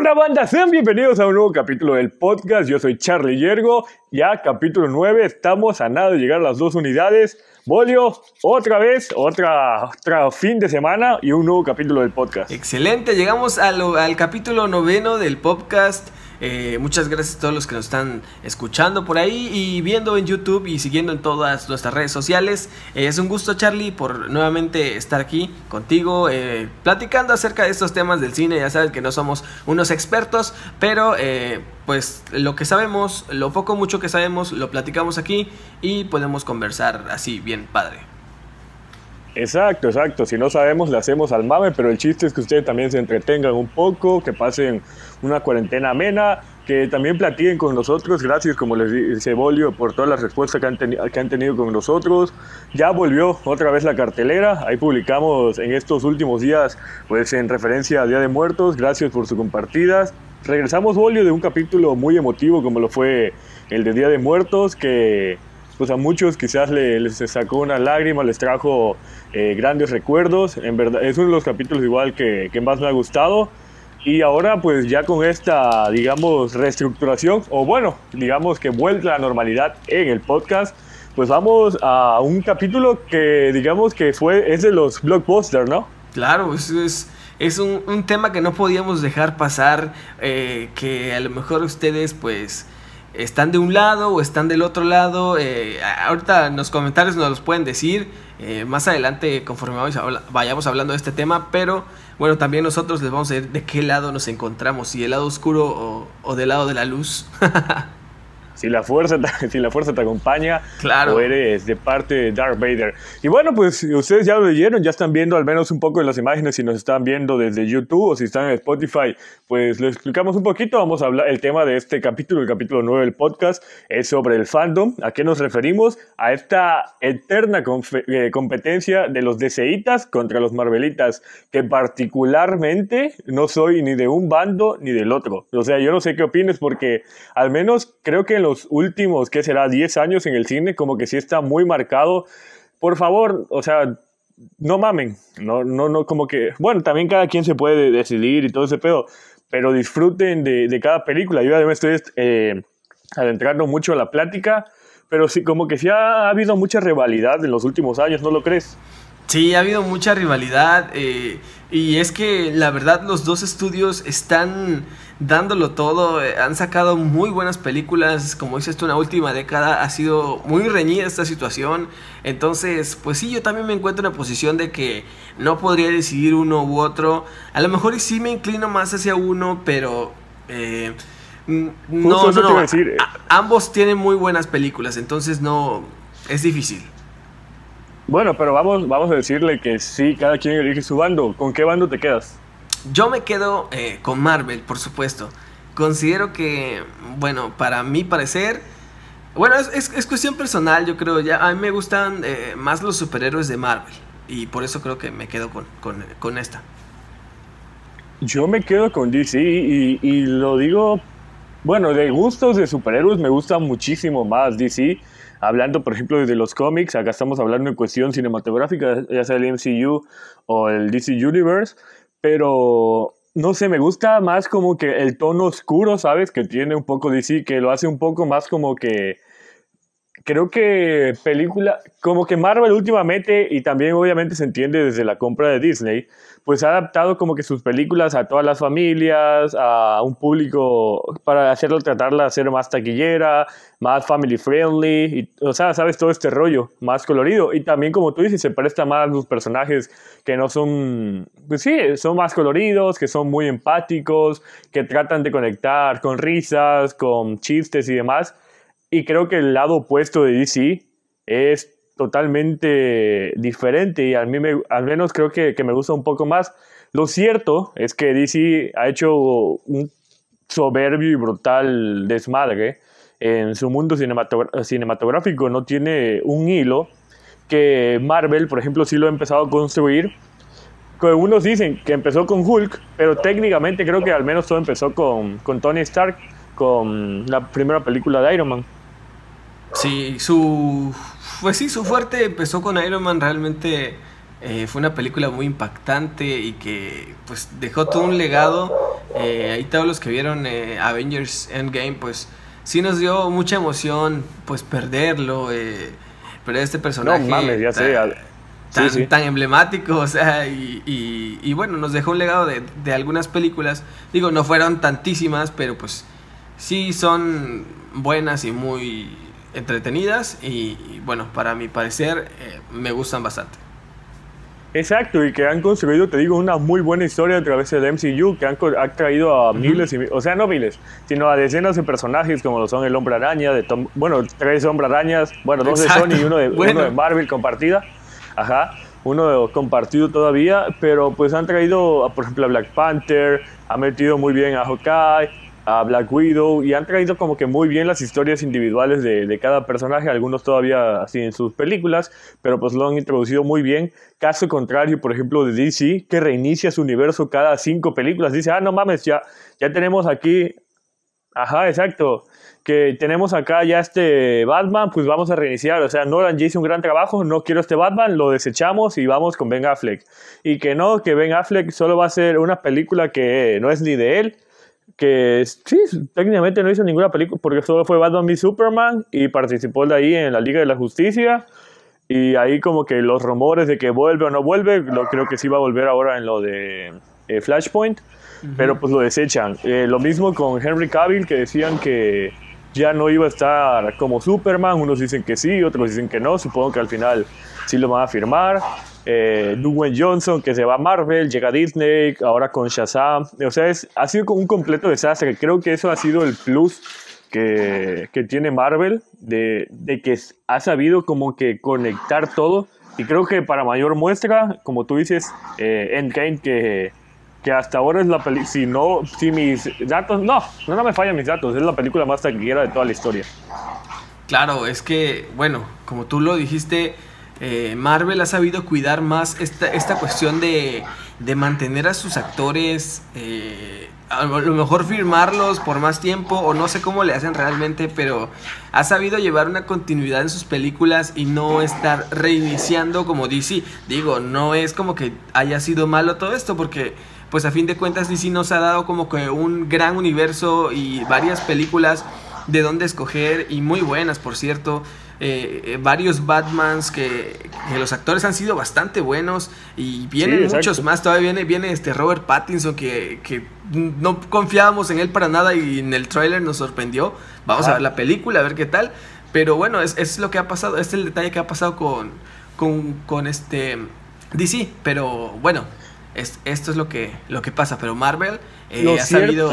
onda, banda? Sean bienvenidos a un nuevo capítulo del podcast. Yo soy Charlie Yergo. Ya, capítulo 9. Estamos a nada de llegar a las dos unidades. Bolio, otra vez, otra, otra fin de semana y un nuevo capítulo del podcast. Excelente, llegamos al capítulo noveno del podcast. Eh, muchas gracias a todos los que nos están escuchando por ahí y viendo en YouTube y siguiendo en todas nuestras redes sociales. Eh, es un gusto, Charlie, por nuevamente estar aquí contigo, eh, platicando acerca de estos temas del cine. Ya sabes que no somos unos expertos, pero pues lo que sabemos, lo poco mucho que sabemos, lo platicamos aquí y podemos conversar así bien padre. Exacto, exacto. Si no sabemos, le hacemos al mame, pero el chiste es que ustedes también se entretengan un poco, que pasen una cuarentena amena, que también platiquen con nosotros. Gracias, como les dice Bolio, por todas las respuestas que han, que han tenido con nosotros. Ya volvió otra vez la cartelera. Ahí publicamos en estos últimos días, pues en referencia a Día de Muertos. Gracias por sus compartidas. Regresamos, Bolio, de un capítulo muy emotivo, como lo fue el de Día de Muertos, que pues a muchos quizás les, sacó una lágrima, les trajo eh, grandes recuerdos. En verdad, es uno de los capítulos igual que, que, más me ha gustado. Y ahora pues ya con esta, digamos, reestructuración, o bueno, digamos que vuelta a la normalidad en el podcast, pues vamos a un capítulo que digamos que fue, es de los blockbusters, ¿no? Claro, es, es, es un, un, tema que no podíamos dejar pasar, eh, que a lo mejor ustedes pues están de un lado o están del otro lado. Eh, ahorita en los comentarios nos los pueden decir. Eh, más adelante, conforme vayamos hablando de este tema, pero bueno, también nosotros les vamos a decir de qué lado nos encontramos, si del lado oscuro o, o del lado de la luz. si la fuerza te, si la fuerza te acompaña claro. o eres de parte de Darth Vader. Y bueno, pues ustedes ya lo leyeron, ya están viendo al menos un poco en las imágenes si nos están viendo desde YouTube o si están en Spotify, pues lo explicamos un poquito, vamos a hablar el tema de este capítulo, el capítulo 9 del podcast es sobre el fandom, ¿a qué nos referimos? A esta eterna eh, competencia de los DCitas contra los Marvelitas, que particularmente no soy ni de un bando ni del otro. O sea, yo no sé qué opines porque al menos creo que en los últimos, ¿qué será? 10 años en el cine, como que sí está muy marcado. Por favor, o sea, no mamen, no, no, no, como que, bueno, también cada quien se puede decidir y todo ese pedo, pero disfruten de, de cada película. Yo además estoy eh, adentrando mucho a la plática, pero sí, como que sí ha, habido mucha rivalidad en los últimos años, ¿no lo crees? Sí, ha habido mucha rivalidad eh, y es que la verdad los dos estudios están dándolo todo, eh, han sacado muy buenas películas, como dices tú, en la última década ha sido muy reñida esta situación, entonces pues sí, yo también me encuentro en la posición de que no podría decidir uno u otro, a lo mejor sí me inclino más hacia uno, pero... Eh, no, no, no, decir, ambos tienen muy buenas películas, entonces no, es difícil. Bueno, pero vamos, vamos a decirle que sí, cada quien elige su bando. ¿Con qué bando te quedas? Yo me quedo eh, con Marvel, por supuesto. Considero que, bueno, para mi parecer, bueno, es, es, cuestión personal, yo creo. Ya, a mí me gustan eh, más los superhéroes de Marvel. Y por eso creo que me quedo con, con, con esta. Yo me quedo con DC y, y, lo digo, bueno, de gustos de superhéroes me gusta muchísimo más DC. Hablando, por ejemplo, de los cómics, acá estamos hablando en cuestión cinematográfica, ya sea el MCU o el DC Universe pero no sé, me gusta más como que el tono oscuro, ¿sabes? Que tiene un poco DC, que lo hace un poco más como que creo que película, como que Marvel últimamente, y también obviamente se entiende desde la compra de Disney, pues ha adaptado como que sus películas a todas las familias, a un público, para hacerlo, tratarla de ser más taquillera, más family friendly, y, o sea, sabes, todo este rollo, más colorido. Y también, como tú dices, se presta más los personajes que no son, pues sí, son más coloridos, que son muy empáticos, que tratan de conectar con risas, con chistes y demás. Y creo que el lado opuesto de DC es totalmente diferente y a mí me, al menos creo que, que, me gusta un poco más. Lo cierto es que DC ha hecho un soberbio y brutal desmadre en su mundo cinematográfico, no tiene un hilo que Marvel, por ejemplo, sí lo ha empezado a construir. Que unos dicen que empezó con Hulk, pero técnicamente creo que al menos todo empezó con, con Tony Stark, con la primera película de Iron Man. Sí, su. Pues sí, su fuerte empezó con Iron Man. Realmente eh, fue una película muy impactante y que pues dejó todo un legado Eh, ahí todos los que vieron eh, Avengers Endgame, pues sí nos dio mucha emoción, pues perderlo, eh, perder este personaje. No mames, ya sé. Tan, tan, emblemático, o sea, y, y, bueno, nos dejó un legado de, de, algunas películas. Digo, no fueron tantísimas, pero pues sí son buenas y muy entretenidas y, bueno, para mi parecer eh, me gustan bastante. Exacto, y que han construido, te digo, una muy buena historia a través del MCU, que han, traído a miles, y, o sea, no miles, sino a decenas de personajes como lo son el Hombre Araña, de Tom, bueno, tres Hombre Arañas, bueno, dos de Sony y uno de, uno de Marvel compartida, ajá, uno compartido todavía, pero pues han traído, por ejemplo, a Black Panther, ha metido muy bien a Hawkeye, a Black Widow y han traído como que muy bien las historias individuales de, de, cada personaje, algunos todavía así en sus películas, pero pues lo han introducido muy bien. Caso contrario, por ejemplo, de DC, que reinicia su universo cada cinco películas. Dice, ah, no mames, ya, ya tenemos aquí, ajá, exacto, que tenemos acá ya este Batman, pues vamos a reiniciar. O sea, Nolan ya hizo un gran trabajo, no quiero este Batman, lo desechamos y vamos con Ben Affleck. Y que no, que Ben Affleck solo va a ser una película que no es ni de él que sí, técnicamente no hizo ninguna película porque solo fue Batman v Superman y participó de ahí en la Liga de la Justicia. Y ahí como que los rumores de que vuelve o no vuelve, lo creo que sí va a volver ahora en lo de eh, Flashpoint, pero pues lo desechan. Eh, lo mismo con Henry Cavill que decían que ya no iba a estar como Superman, unos dicen que sí, otros dicen que no, supongo que al final sí lo van a firmar eh, Johnson que se va a Marvel, llega a Disney, ahora con Shazam. O sea, es, ha sido como un completo desastre. Creo que eso ha sido el plus que, que tiene Marvel, de, de, que ha sabido como que conectar todo. Y creo que para mayor muestra, como tú dices, eh, Endgame, que, que hasta ahora es la película, si no, si mis datos, no, no, no me fallan mis datos, es la película más taquillera de toda la historia. Claro, es que, bueno, como tú lo dijiste, eh, Marvel ha sabido cuidar más esta, esta cuestión de, de, mantener a sus actores, eh, a lo mejor firmarlos por más tiempo o no sé cómo le hacen realmente, pero ha sabido llevar una continuidad en sus películas y no estar reiniciando como DC. Digo, no es como que haya sido malo todo esto porque pues a fin de cuentas DC nos ha dado como que un gran universo y varias películas de dónde escoger y muy buenas por cierto. Eh, eh, varios Batmans que, los actores han sido bastante buenos y vienen muchos más. Todavía viene, viene este Robert Pattinson que, que, no confiábamos en él para nada y en el tráiler nos sorprendió. Vamos a ver la película, a ver qué tal. Pero bueno, es, es, lo que ha pasado, este es el detalle que ha pasado con, con, con este DC. Pero bueno, es, esto es lo que, lo que pasa. Pero Marvel eh, ha sabido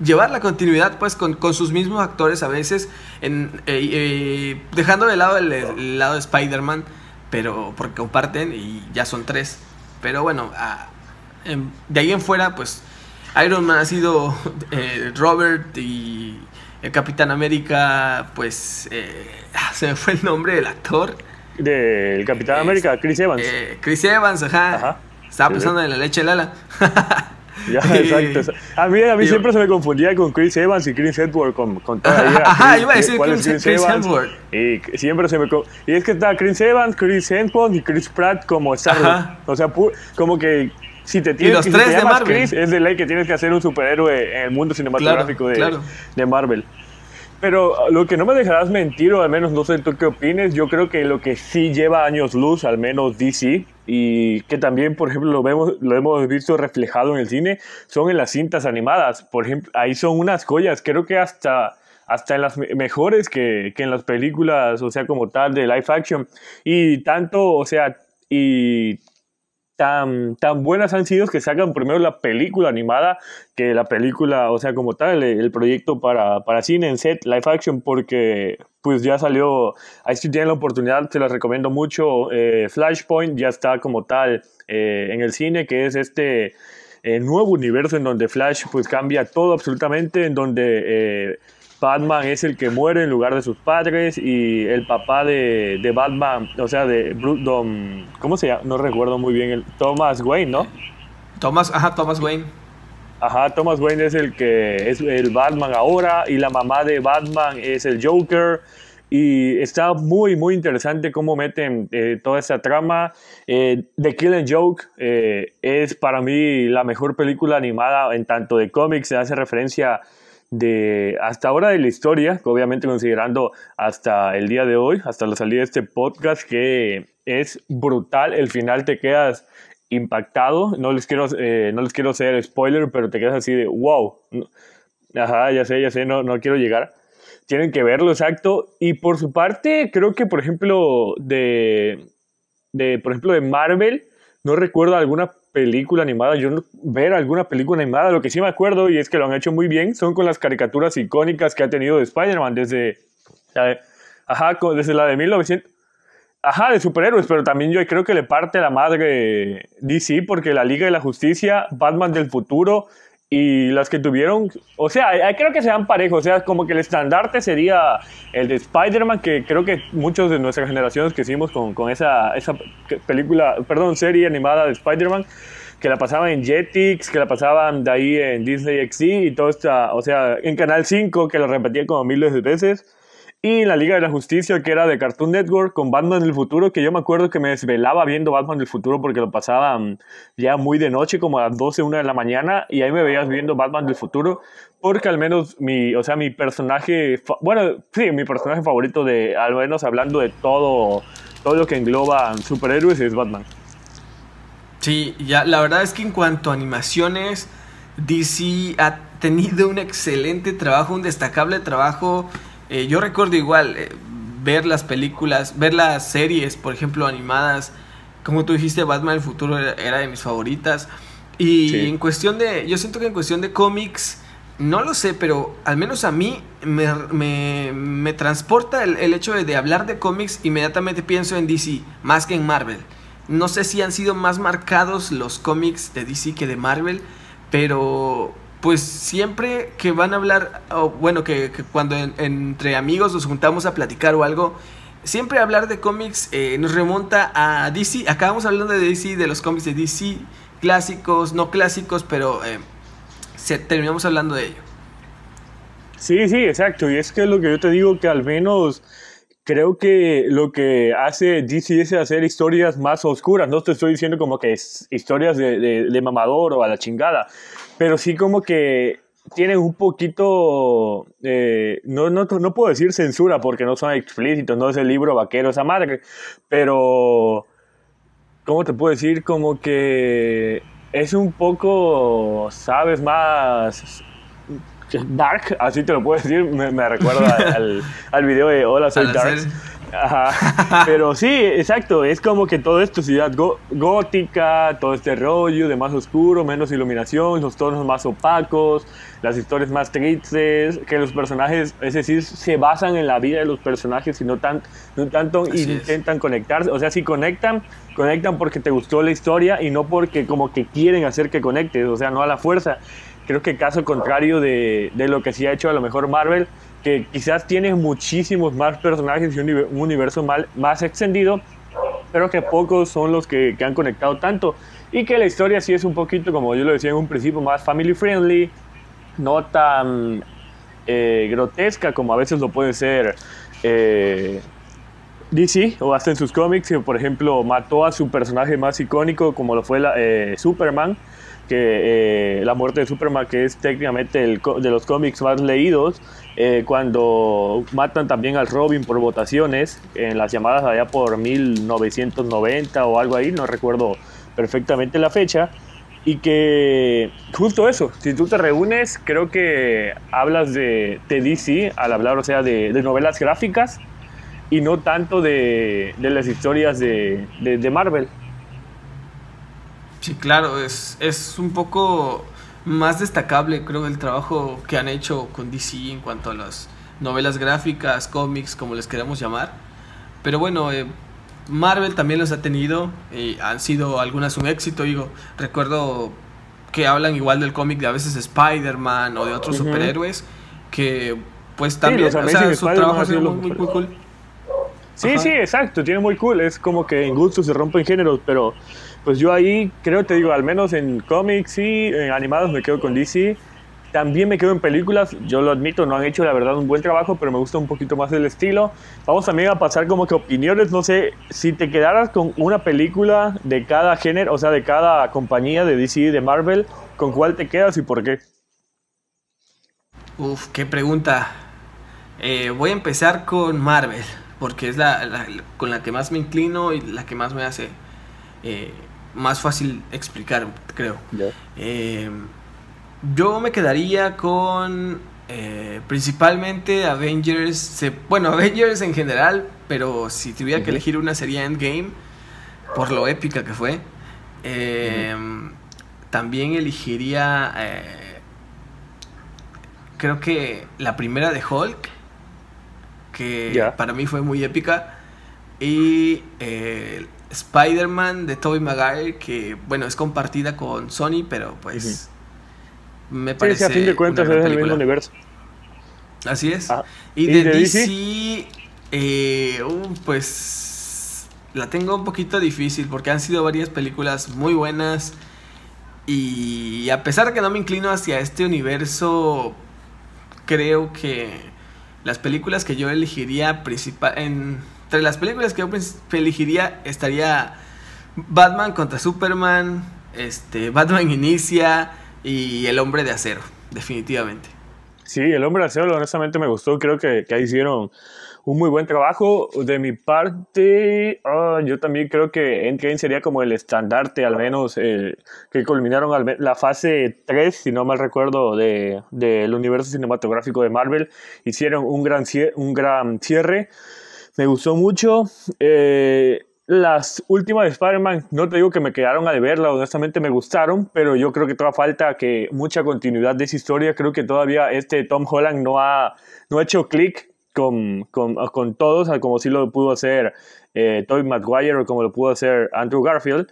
llevar la continuidad pues con, sus mismos actores a veces, en, eh, eh, dejando de lado el, lado de Spider-Man, pero porque comparten y ya son tres. Pero bueno, de ahí en fuera pues Iron Man ha sido eh, Robert y el Capitán América pues ah, se me fue el nombre del actor. Del Capitán América, Chris Evans. Chris Evans, ajá. Estaba pensando en la leche Lala. Ya, exacto. A mí, a mí siempre se me confundía con Chris Evans y Chris Edward con, con toda la Ajá, iba a decir Chris, Chris, Evans. Y siempre se me y es que está Chris Evans, Chris Hemsworth y Chris Pratt como Star O sea, como que si te tienes los tres de Marvel. Chris, es de ley que tienes que hacer un superhéroe en el mundo cinematográfico de, de Marvel. Pero lo que no me dejarás mentir, o al menos no sé tú qué opines, yo creo que lo que sí lleva años luz, al menos DC, y que también, por ejemplo, lo, vemos, lo hemos visto reflejado en el cine, son en las cintas animadas. Por ejemplo, ahí son unas joyas, creo que hasta, hasta en las mejores que, que en las películas, o sea, como tal, de live action. Y tanto, o sea, y tan, tan buenas han sido que sacan primero la película animada que la película, o sea, como tal, el, proyecto para, para, cine en set, live action, porque pues ya salió, ahí si tienen la oportunidad, se las recomiendo mucho, eh, Flashpoint ya está como tal eh, en el cine, que es este eh, nuevo universo en donde Flash pues cambia todo absolutamente, en donde Batman es el que muere en lugar de sus padres y el papá de, de Batman, o sea, de Don, ¿cómo se llama? No recuerdo muy bien, el Thomas Wayne, ¿no? Thomas, ajá, Thomas Wayne. Ajá, Thomas Wayne es el que es el Batman ahora y la mamá de Batman es el Joker y está muy, muy interesante cómo meten eh, toda esa trama. Eh, The Killing Joke eh, es para mí la mejor película animada en tanto de cómics, se hace referencia de hasta ahora de la historia, obviamente considerando hasta el día de hoy, hasta la salida de este podcast, que es brutal, el final te quedas impactado, no les quiero, no les quiero hacer spoiler, pero te quedas así de wow, ajá, ya sé, ya sé, no, no quiero llegar tienen que verlo, exacto. Y por su parte, creo que, por ejemplo, de, de, por ejemplo, de Marvel, no recuerdo alguna película animada, yo no ver alguna película animada, lo que sí me acuerdo, y es que lo han hecho muy bien, son con las caricaturas icónicas que ha tenido de Spider-Man desde, ajá, desde la de 1900, ajá, de superhéroes, pero también yo creo que le parte la madre DC, porque la Liga de la Justicia, Batman del futuro, y las que tuvieron, o sea, creo que sean parejos, o sea, como que el estandarte sería el de Spider-Man, que creo que muchos de nuestras generaciones que hicimos con, con esa, esa película, perdón, serie animada de Spider-Man, que la pasaban en Jetix, que la pasaban de ahí en Disney XD y todo esta, o sea, en Canal 5, que la repetían como miles de veces. Y la Liga de la Justicia, que era de Cartoon Network, con Batman del futuro, que yo me acuerdo que me desvelaba viendo Batman del futuro porque lo pasaban ya muy de noche, como a las 12, 1 de la mañana, y ahí me veías viendo Batman del futuro, porque al menos mi, o sea, mi personaje, bueno, sí, mi personaje favorito de, al menos hablando de todo, todo lo que engloba superhéroes es Batman. Sí, ya, la verdad es que en cuanto a animaciones, DC ha tenido un excelente trabajo, un destacable trabajo eh, yo recuerdo igual eh, ver las películas, ver las series, por ejemplo, animadas. Como tú dijiste, Batman el futuro era, de mis favoritas. Y en cuestión de, yo siento que en cuestión de cómics, no lo sé, pero al menos a mí me, me, me transporta el, el, hecho de, de hablar de cómics, inmediatamente pienso en DC, más que en Marvel. No sé si han sido más marcados los cómics de DC que de Marvel, pero pues siempre que van a hablar, o bueno, que, cuando entre amigos nos juntamos a platicar o algo, siempre hablar de cómics eh, nos remonta a DC. Acabamos hablando de DC, de los cómics de DC, clásicos, no clásicos, pero eh, terminamos hablando de ello. Sí, sí, exacto. Y es que lo que yo te digo, que al menos creo que lo que hace DC es hacer historias más oscuras. No te estoy diciendo como que es historias de, de mamador o a la chingada pero sí como que tienen un poquito, eh, no, no, no, puedo decir censura porque no son explícitos, no es el libro vaquero esa madre, pero, ¿cómo te puedo decir? Como que es un poco, sabes, más dark, así te lo puedo decir, me, recuerda al, al, video de Hola, soy Dark. Ajá. Pero sí, exacto, es como que todo esto, ciudad gótica, todo este rollo de más oscuro, menos iluminación, los tonos más opacos, las historias más tristes, que los personajes, es decir, se basan en la vida de los personajes y no, tan, no tanto intentan conectarse, o sea, si conectan, conectan porque te gustó la historia y no porque como que quieren hacer que conectes, o sea, no a la fuerza. Creo que caso contrario de, de lo que sí ha hecho a lo mejor Marvel, que quizás tiene muchísimos más personajes y un, universo más extendido, pero que pocos son los que, han conectado tanto. Y que la historia sí es un poquito, como yo lo decía en un principio, más family friendly, no tan eh, grotesca como a veces lo puede ser eh, DC o hasta en sus cómics, que por ejemplo mató a su personaje más icónico como lo fue eh, Superman, que la muerte de Superman, que es técnicamente el, de los cómics más leídos, eh, cuando matan también al Robin por votaciones, en las llamadas allá por 1990 o algo ahí, no recuerdo perfectamente la fecha, y que justo eso, si tú te reúnes, creo que hablas de, de DC al hablar, o sea, de, novelas gráficas y no tanto de, de las historias de, de, Marvel. Sí, claro, es, es un poco más destacable, creo, el trabajo que han hecho con DC en cuanto a las novelas gráficas, cómics, como les queramos llamar. Pero bueno, eh, Marvel también los ha tenido, y han sido algunas un éxito, digo, recuerdo que hablan igual del cómic de a veces Spider-Man o de otros superhéroes, que pues también, o sea, su trabajo ha sido muy, muy, cool. Sí, sí, exacto, tiene muy cool, es como que en gusto se rompen géneros, pero pues yo ahí creo, te digo, al menos en cómics y en animados me quedo con DC. También me quedo en películas, yo lo admito, no han hecho la verdad un buen trabajo, pero me gusta un poquito más el estilo. Vamos también a pasar como que opiniones, no sé, si te quedaras con una película de cada género, o sea, de cada compañía de DC y de Marvel, ¿con cuál te quedas y por qué? Uf, qué pregunta. Eh, voy a empezar con Marvel, porque es la, con la que más me inclino y la que más me hace eh, más fácil explicar, creo. Eh, yo me quedaría con eh, principalmente Avengers, bueno, Avengers en general, pero si tuviera que elegir una sería Endgame, por lo épica que fue. Em, también elegiría, eh, creo que la primera de Hulk, que para mí fue muy épica. Y eh, Spider-Man de Tobey Maguire, que bueno, es compartida con Sony, pero pues me parece. a fin de cuentas es el mismo universo. Así es. Ah, y, de, DC, eh, uh, pues la tengo un poquito difícil porque han sido varias películas muy buenas. Y a pesar de que no me inclino hacia este universo, creo que las películas que yo elegiría principal entre las películas que yo elegiría estaría Batman contra Superman, este Batman Inicia, y El Hombre de Acero, definitivamente. Sí, El Hombre de Acero honestamente me gustó, creo que, que hicieron un muy buen trabajo. De mi parte, ah, yo también creo que Endgame sería como el estandarte, al menos, eh, que culminaron la fase 3, si no mal recuerdo, del de, universo cinematográfico de Marvel. Hicieron un gran, un gran cierre. Me gustó mucho. Eh, las últimas de Spider-Man, no te digo que me quedaron a deberla, honestamente me gustaron, pero yo creo que todavía falta que mucha continuidad de esa historia. Creo que todavía este Tom Holland no ha, no ha hecho clic con, con, todos, como si lo pudo hacer eh, Tobey Maguire o como lo pudo hacer Andrew Garfield.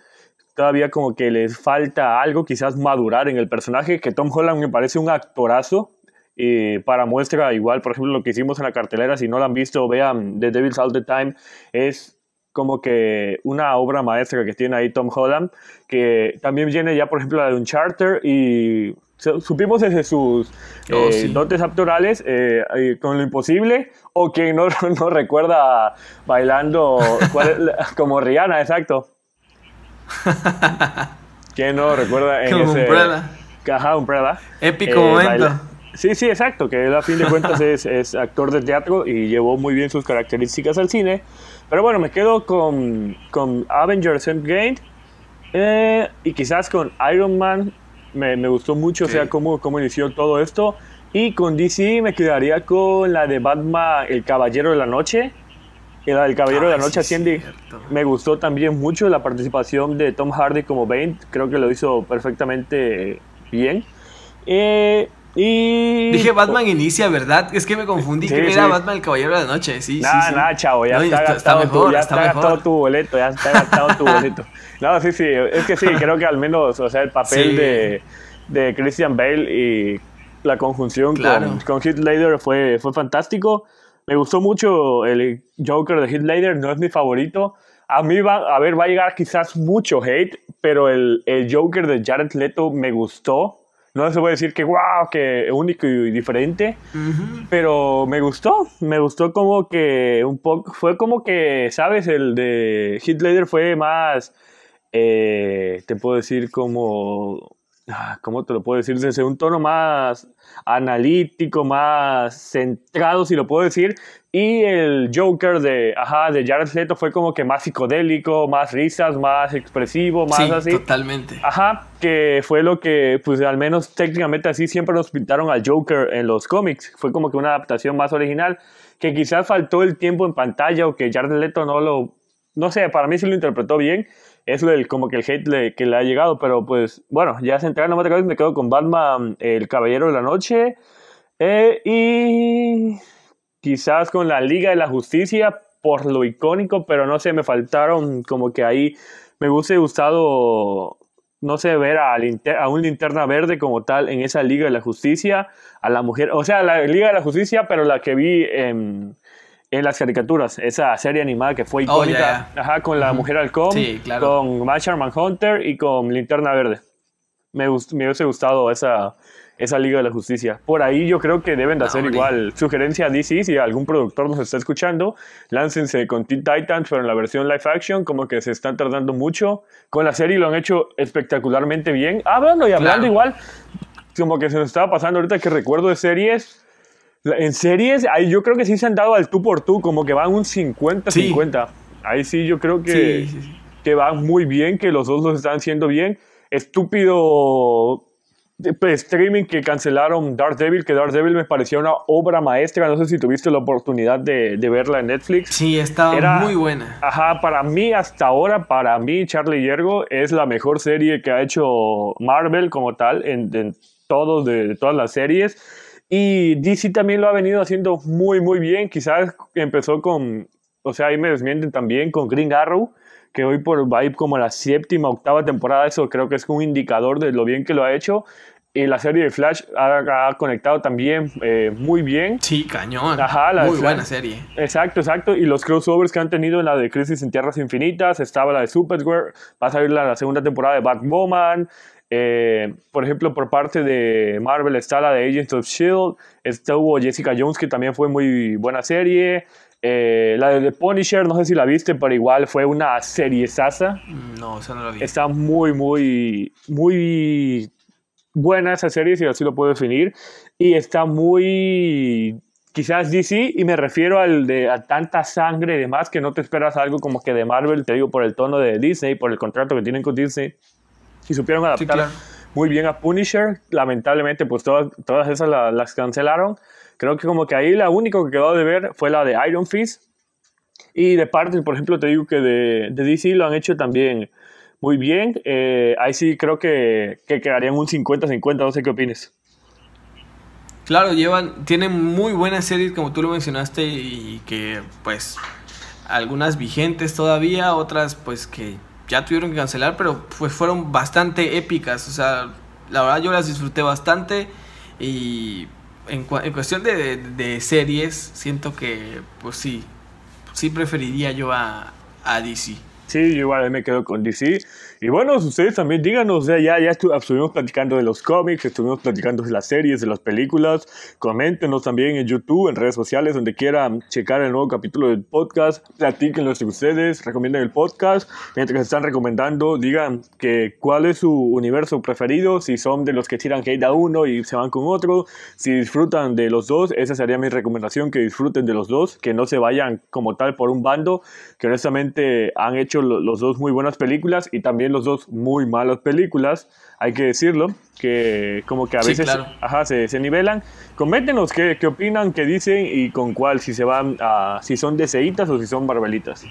Todavía como que les falta algo, quizás madurar en el personaje, que Tom Holland me parece un actorazo. Y para muestra, igual, por ejemplo, lo que hicimos en la cartelera, si no lo han visto, vean The Devil's All the Time, es como que una obra maestra que tiene ahí Tom Holland, que también viene ya, por ejemplo, la de un charter y supimos desde sus oh, eh, dotes actorales eh, con lo imposible o quien no, no recuerda bailando como Rihanna, exacto. ¿Quién no recuerda en como ese... Umbrella. Ajá, Umbrella. Épico eh, momento. Sí, sí, exacto, que él a fin de cuentas es, es actor de teatro y llevó muy bien sus características al cine. Pero bueno, me quedo con, con Avengers Endgame eh, y quizás con Iron Man. Me, me gustó mucho, o sea, cómo, cómo inició todo esto. Y con DC me quedaría con la de Batman, El Caballero de la Noche. Y la del Caballero de la ah, Noche asciende. Me gustó también mucho la participación de Tom Hardy como Bane. Creo que lo hizo perfectamente bien. Eh, y... Dije Batman inicia, ¿verdad? Es que me confundí, que era Batman el Caballero de la Noche. Sí, nada, sí, nada, chavo, ya está, gastado, tu, ya está, gastado tu boleto, ya está gastado tu boleto. No, sí, sí, es que sí, creo que al menos, o sea, el papel de, de, Christian Bale y la conjunción con, con Heath Ledger fue, fue fantástico. Me gustó mucho el Joker de Heath Ledger, no es mi favorito. A mí va, a ver, va a llegar quizás mucho hate, pero el, el Joker de Jared Leto me gustó no se puede decir que wow, que único y diferente, pero me gustó, me gustó como que un poco, fue como que, sabes, el de Hitler fue más, eh, te puedo decir como, ¿cómo te lo puedo decir? Desde un tono más analítico, más centrado, si lo puedo decir, y el Joker de, ajá, de Jared Leto fue como que más psicodélico, más risas, más expresivo, más sí, así. totalmente. Ajá, que fue lo que, pues al menos técnicamente así siempre nos pintaron al Joker en los cómics. Fue como que una adaptación más original, que quizás faltó el tiempo en pantalla o que Jared Leto no lo, no sé, para mí sí lo interpretó bien. Es como que el hate que le ha llegado, pero pues bueno, ya centrando más me quedo con Batman, el Caballero de la Noche. Eh, y quizás con la Liga de la Justicia por lo icónico, pero no sé, me faltaron como que ahí me hubiese gustado, no sé, ver a, a un linterna verde como tal en esa Liga de la Justicia, a la mujer, o sea, la Liga de la Justicia, pero la que vi en, en las caricaturas, esa serie animada que fue oh, icónica, Ajá, con la mujer halcón, con Marshall Manhunter y con linterna verde. Me, me hubiese gustado esa, esa Liga de la Justicia. Por ahí yo creo que deben de hacer igual. Sugerencia a DC, si algún productor nos está escuchando, láncense con Teen Titans, pero en la versión live action, como que se están tardando mucho. Con la serie lo han hecho espectacularmente bien. Ah, bueno, y hablando igual, como que se nos estaba pasando ahorita que recuerdo de series. En series, ahí yo creo que sí se han dado al tú por tú, como que van un 50-50. Ahí sí yo creo que, que van muy bien, que los dos los están haciendo bien. Estúpido pues, streaming que cancelaron Devil, que Devil me parecía una obra maestra. No sé si tuviste la oportunidad de, de verla en Netflix. Sí, estaba muy buena. Ajá, para mí hasta ahora, para mí Charlie Yergo es la mejor serie que ha hecho Marvel como tal en, en todos de, todas las series. Y DC también lo ha venido haciendo muy, muy bien. Quizás empezó con, o sea, ahí me desmienten también, con Green Arrow que hoy por va a ir como la séptima, octava temporada, eso creo que es un indicador de lo bien que lo ha hecho. Y la serie de Flash ha, conectado también eh, muy bien. Sí, cañón. muy buena serie. Exacto, exacto. Y los crossovers que han tenido en la de Crisis en Tierras Infinitas, estaba la de Supergirl, va a salir la, segunda temporada de Batwoman. Eh, por ejemplo, por parte de Marvel está la de Agents of Shield, estuvo Jessica Jones, que también fue muy buena serie. Eh, la de The Punisher, no sé si la viste, pero igual fue una serie sasa. No, esa no la vi. Está muy, muy, muy buena esa serie, si así lo puedo definir. Y está muy, quizás DC, y me refiero al de a tanta sangre y demás que no te esperas algo como que de Marvel, te digo, por el tono de Disney, por el contrato que tienen con Disney. Y supieron adaptar muy bien a Punisher. Lamentablemente, pues todas, todas esas las cancelaron. Creo que como que ahí la única que quedó de ver fue la de Iron Fist. Y de parte, por ejemplo, te digo que de, de DC lo han hecho también muy bien. Eh, ahí sí creo que, que quedarían un 50-50, no sé qué opines. Claro, llevan, tienen muy buenas series como tú lo mencionaste y que pues algunas vigentes todavía, otras pues que ya tuvieron que cancelar, pero pues fueron bastante épicas, o sea, la verdad yo las disfruté bastante y en, en cuestión de, de, series, siento que, pues sí, sí preferiría yo a, a DC. Sí, yo igual me quedo con DC. Y bueno, ustedes también díganos, ya, ya estuvimos platicando de los cómics, estuvimos platicando de las series, de las películas. Coméntenos también en YouTube, en redes sociales, donde quieran checar el nuevo capítulo del podcast. Platíquenlo de ustedes, recomienden el podcast. Mientras están recomendando, digan que cuál es su universo preferido, si son de los que tiran hate a uno y se van con otro, si disfrutan de los dos, esa sería mi recomendación, que disfruten de los dos, que no se vayan como tal por un bando, que honestamente han hecho los dos muy buenas películas y también los dos muy malas películas, hay que decirlo, que como que a veces ajá, se, se, nivelan. Coméntenos qué, qué, opinan, qué dicen y con cuál, si se van a, si son deseitas o si son barbelitas.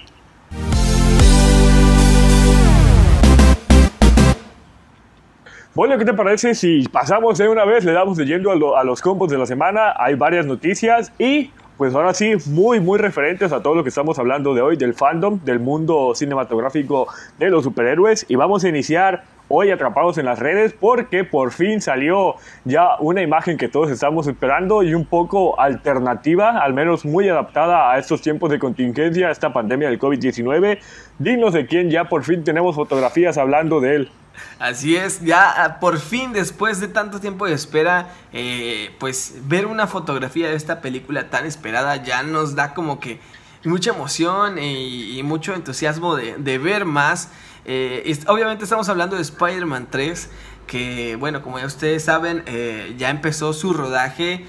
Bueno, ¿qué te parece si pasamos de una vez, le damos leyendo a, a los compos de la semana? Hay varias noticias y pues ahora sí, muy, muy referentes a todo lo que estamos hablando de hoy, del fandom, del mundo cinematográfico de los superhéroes. Y vamos a iniciar hoy atrapados en las redes porque por fin salió ya una imagen que todos estamos esperando y un poco alternativa, al menos muy adaptada a estos tiempos de contingencia, a esta pandemia del COVID-19. Dinos de quién ya por fin tenemos fotografías hablando de él. Así es, ya ah, por fin después de tanto tiempo de espera, eh, pues ver una fotografía de esta película tan esperada ya nos da como que mucha emoción y, mucho entusiasmo de, ver más. Eh, obviamente estamos hablando de Spider-Man 3, que bueno, como ya ustedes saben, eh, ya empezó su rodaje.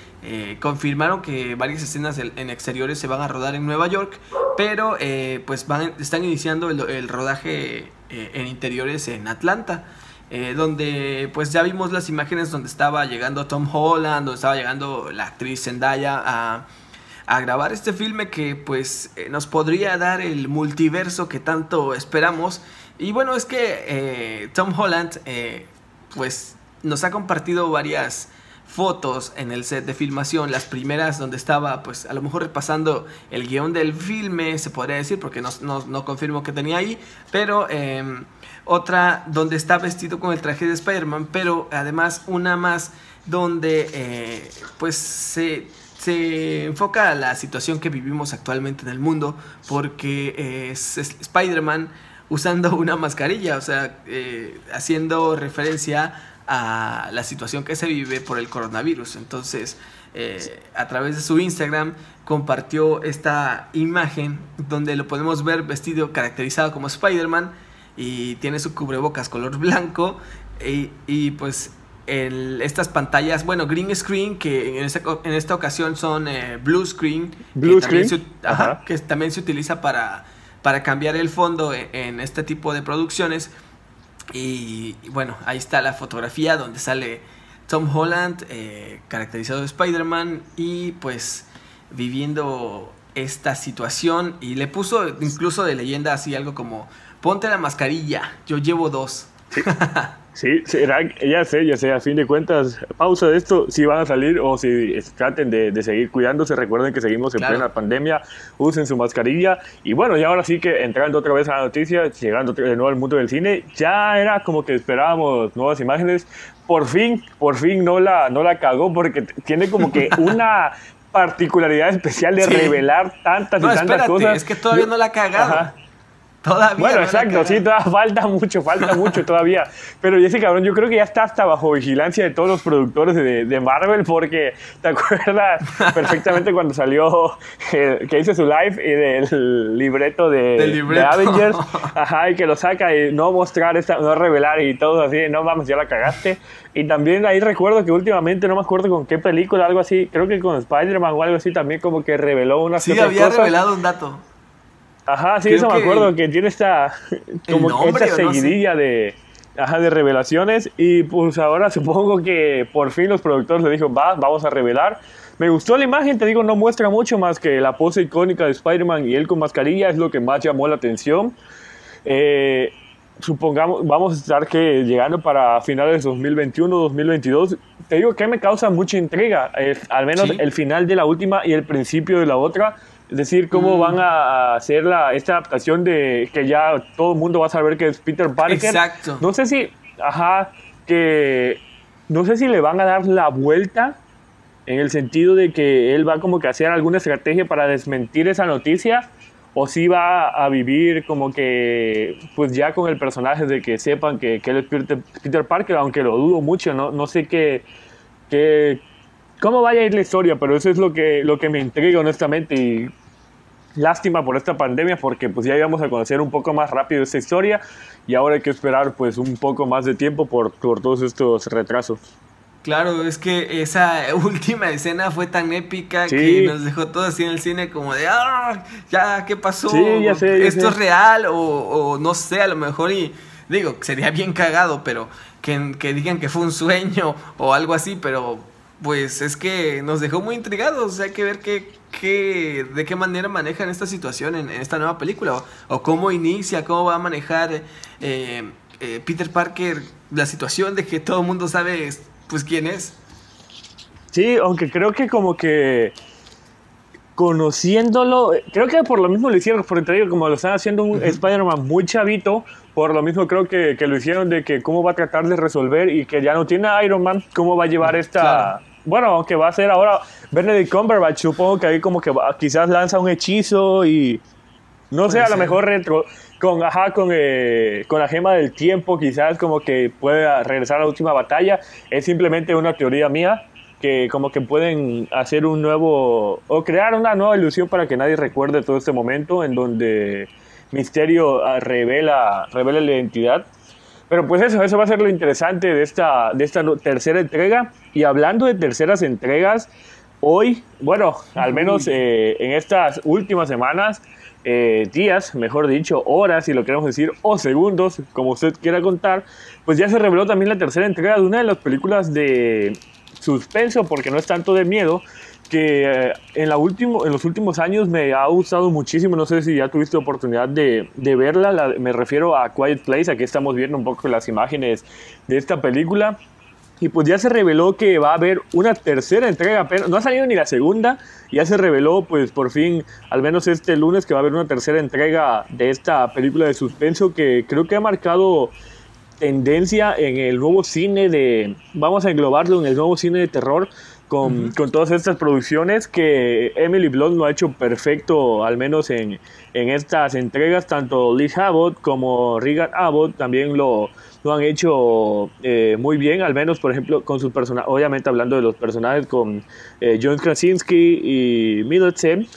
confirmaron que varias escenas en exteriores se van a rodar en Nueva York, pero pues van, están iniciando el rodaje eh, en interiores en Atlanta. Eh, donde pues ya vimos las imágenes donde estaba llegando Tom Holland, donde estaba llegando la actriz Zendaya a, grabar este filme que pues eh, nos podría dar el multiverso que tanto esperamos. Y bueno, es que Tom Holland pues nos ha compartido varias fotos en el set de filmación, las primeras donde estaba pues a lo mejor repasando el guion del filme, se podría decir, porque no, no, confirmo que tenía ahí, pero em, otra donde está vestido con el traje de Spider-Man, pero además una más donde eh, pues se, se enfoca a la situación que vivimos actualmente en el mundo, porque es Spider-Man usando una mascarilla, o sea, eh, haciendo referencia a la situación que se vive por el coronavirus. Entonces, eh, a través de su Instagram compartió esta imagen donde lo podemos ver vestido caracterizado como Spider-Man y tiene su cubrebocas color blanco y, pues estas pantallas, bueno, green screen, que en esta, en esta ocasión son eh, blue screen, blue que, screen. También se, ajá, que también se utiliza para, para cambiar el fondo en, en este tipo de producciones. Y, bueno, ahí está la fotografía donde sale Tom Holland, eh, caracterizado de Spider-Man, y pues viviendo esta situación. Y le puso incluso de leyenda así algo como, ponte la mascarilla, yo llevo dos. Sí, será, ya sé, ya sé, a fin de cuentas, pausa de esto, si van a salir o si traten de, de seguir cuidándose, recuerden que seguimos en Claro. plena pandemia, usen su mascarilla y bueno, y ahora sí que entrando otra vez a la noticia, llegando de nuevo al mundo del cine, ya era como que esperábamos nuevas imágenes, por fin, por fin no la, no la cagó porque tiene como que una particularidad especial de Sí. revelar tantas No, y tantas espérate, cosas. es que todavía no la ha cagado. Ajá. Todavía Bueno, no exacto, sí, todavía falta mucho, falta mucho todavía. Pero ese cabrón, yo creo que ya está hasta bajo vigilancia de todos los productores de, de Marvel, porque te acuerdas perfectamente cuando salió, eh, que hizo su live y del libreto de, Del de libreto. Avengers, ajá, y que lo saca y no mostrar, esta, no revelar y todo así, no mames, ya la cagaste. Y también ahí recuerdo que últimamente, no me acuerdo con qué película, algo así, creo que con Spider-Man o algo así, también como que reveló una Sí, había revelado un dato. Ajá, sí, Creo eso me que- acuerdo, que tiene esta, como nombre, esta o no sé. seguidilla de, ajá, de revelaciones y pues ahora supongo que por fin los productores le dijo, va, vamos a revelar. Me gustó la imagen, te digo, no muestra mucho más que la pose icónica de Spider-Man y él con mascarilla, es lo que más llamó la atención. Eh, supongamos, vamos a estar que llegando para finales de 2021, 2022. Te digo que me causa mucha intriga, eh, al menos Sí. el final de la última y el principio de la otra. Es decir, cómo Mm. van a hacer la, esta adaptación de que ya todo el mundo va a saber que es Peter Parker. Exacto. No sé si, ajá, que no sé si le van a dar la vuelta en el sentido de que él va como que a hacer alguna estrategia para desmentir esa noticia o si va a vivir como que pues ya con el personaje de que sepan que, que él es Peter, Peter Parker, aunque lo dudo mucho, no, no sé qué, qué, cómo vaya a ir la historia, pero eso es lo que, lo que me intriga honestamente y lástima por esta pandemia porque pues ya íbamos a conocer un poco más rápido esta historia y ahora hay que esperar pues un poco más de tiempo por, por todos estos retrasos. Claro, es que esa última escena fue tan épica Sí. que nos dejó todos así en el cine como de, ah, ya, ¿qué pasó? Sí, ya sé, ya ¿Esto sé. es real? O, o no sé, a lo mejor y digo, sería bien cagado, pero que, que digan que fue un sueño o algo así, pero pues es que nos dejó muy intrigados, hay que ver qué, qué, de qué manera manejan esta situación en, en esta nueva película, o, o cómo inicia, cómo va a manejar eh, eh, Peter Parker la situación de que todo el mundo sabe pues quién es. Sí, aunque creo que como que conociéndolo, creo que por lo mismo lo hicieron, porque te digo, como lo están haciendo un Spider-Man muy chavito, por lo mismo creo que, que lo hicieron de que cómo va a tratar de resolver y que ya no tiene a Iron Man, cómo va a llevar esta... Claro. Bueno, aunque va a ser ahora Benedict Cumberbatch, supongo que ahí como que va- quizás lanza un hechizo y... No sé, a lo mejor retro, con, ajá, con, eh, con la gema del tiempo, quizás como que pueda regresar a la última batalla. Es simplemente una teoría mía, que como que pueden hacer un nuevo, o crear una nueva ilusión para que nadie recuerde todo este momento en donde Misterio ah, revela, revela la identidad. Pero pues eso, eso va a ser lo interesante de esta, de esta tercera entrega. Y hablando de terceras entregas, hoy, bueno, al menos eh, en estas últimas semanas, eh, días, mejor dicho, horas, si lo queremos decir, o segundos, como usted quiera contar, pues ya se reveló también la tercera entrega de una de las películas de suspenso, porque no es tanto de miedo, que eh, en, la último, en los últimos años me ha gustado muchísimo, no sé si ya tuviste oportunidad de, de verla, la- me refiero a Quiet Place, aquí estamos viendo un poco las imágenes de esta película. Y pues ya se reveló que va a haber una tercera entrega, pero no ha salido ni la segunda. Ya se reveló, pues por fin, al menos este lunes, que va a haber una tercera entrega de esta película de suspenso que creo que ha marcado tendencia en el nuevo cine de, vamos a englobarlo en el nuevo cine de terror, con, con, todas estas producciones que Emily Blunt lo ha hecho perfecto, al menos en, en estas entregas, tanto Liz Abbott como Regan Abbott también lo, lo han hecho eh, muy bien, al menos por ejemplo con sus personajes, obviamente hablando de los personajes con eh, John Krasinski y Middleton,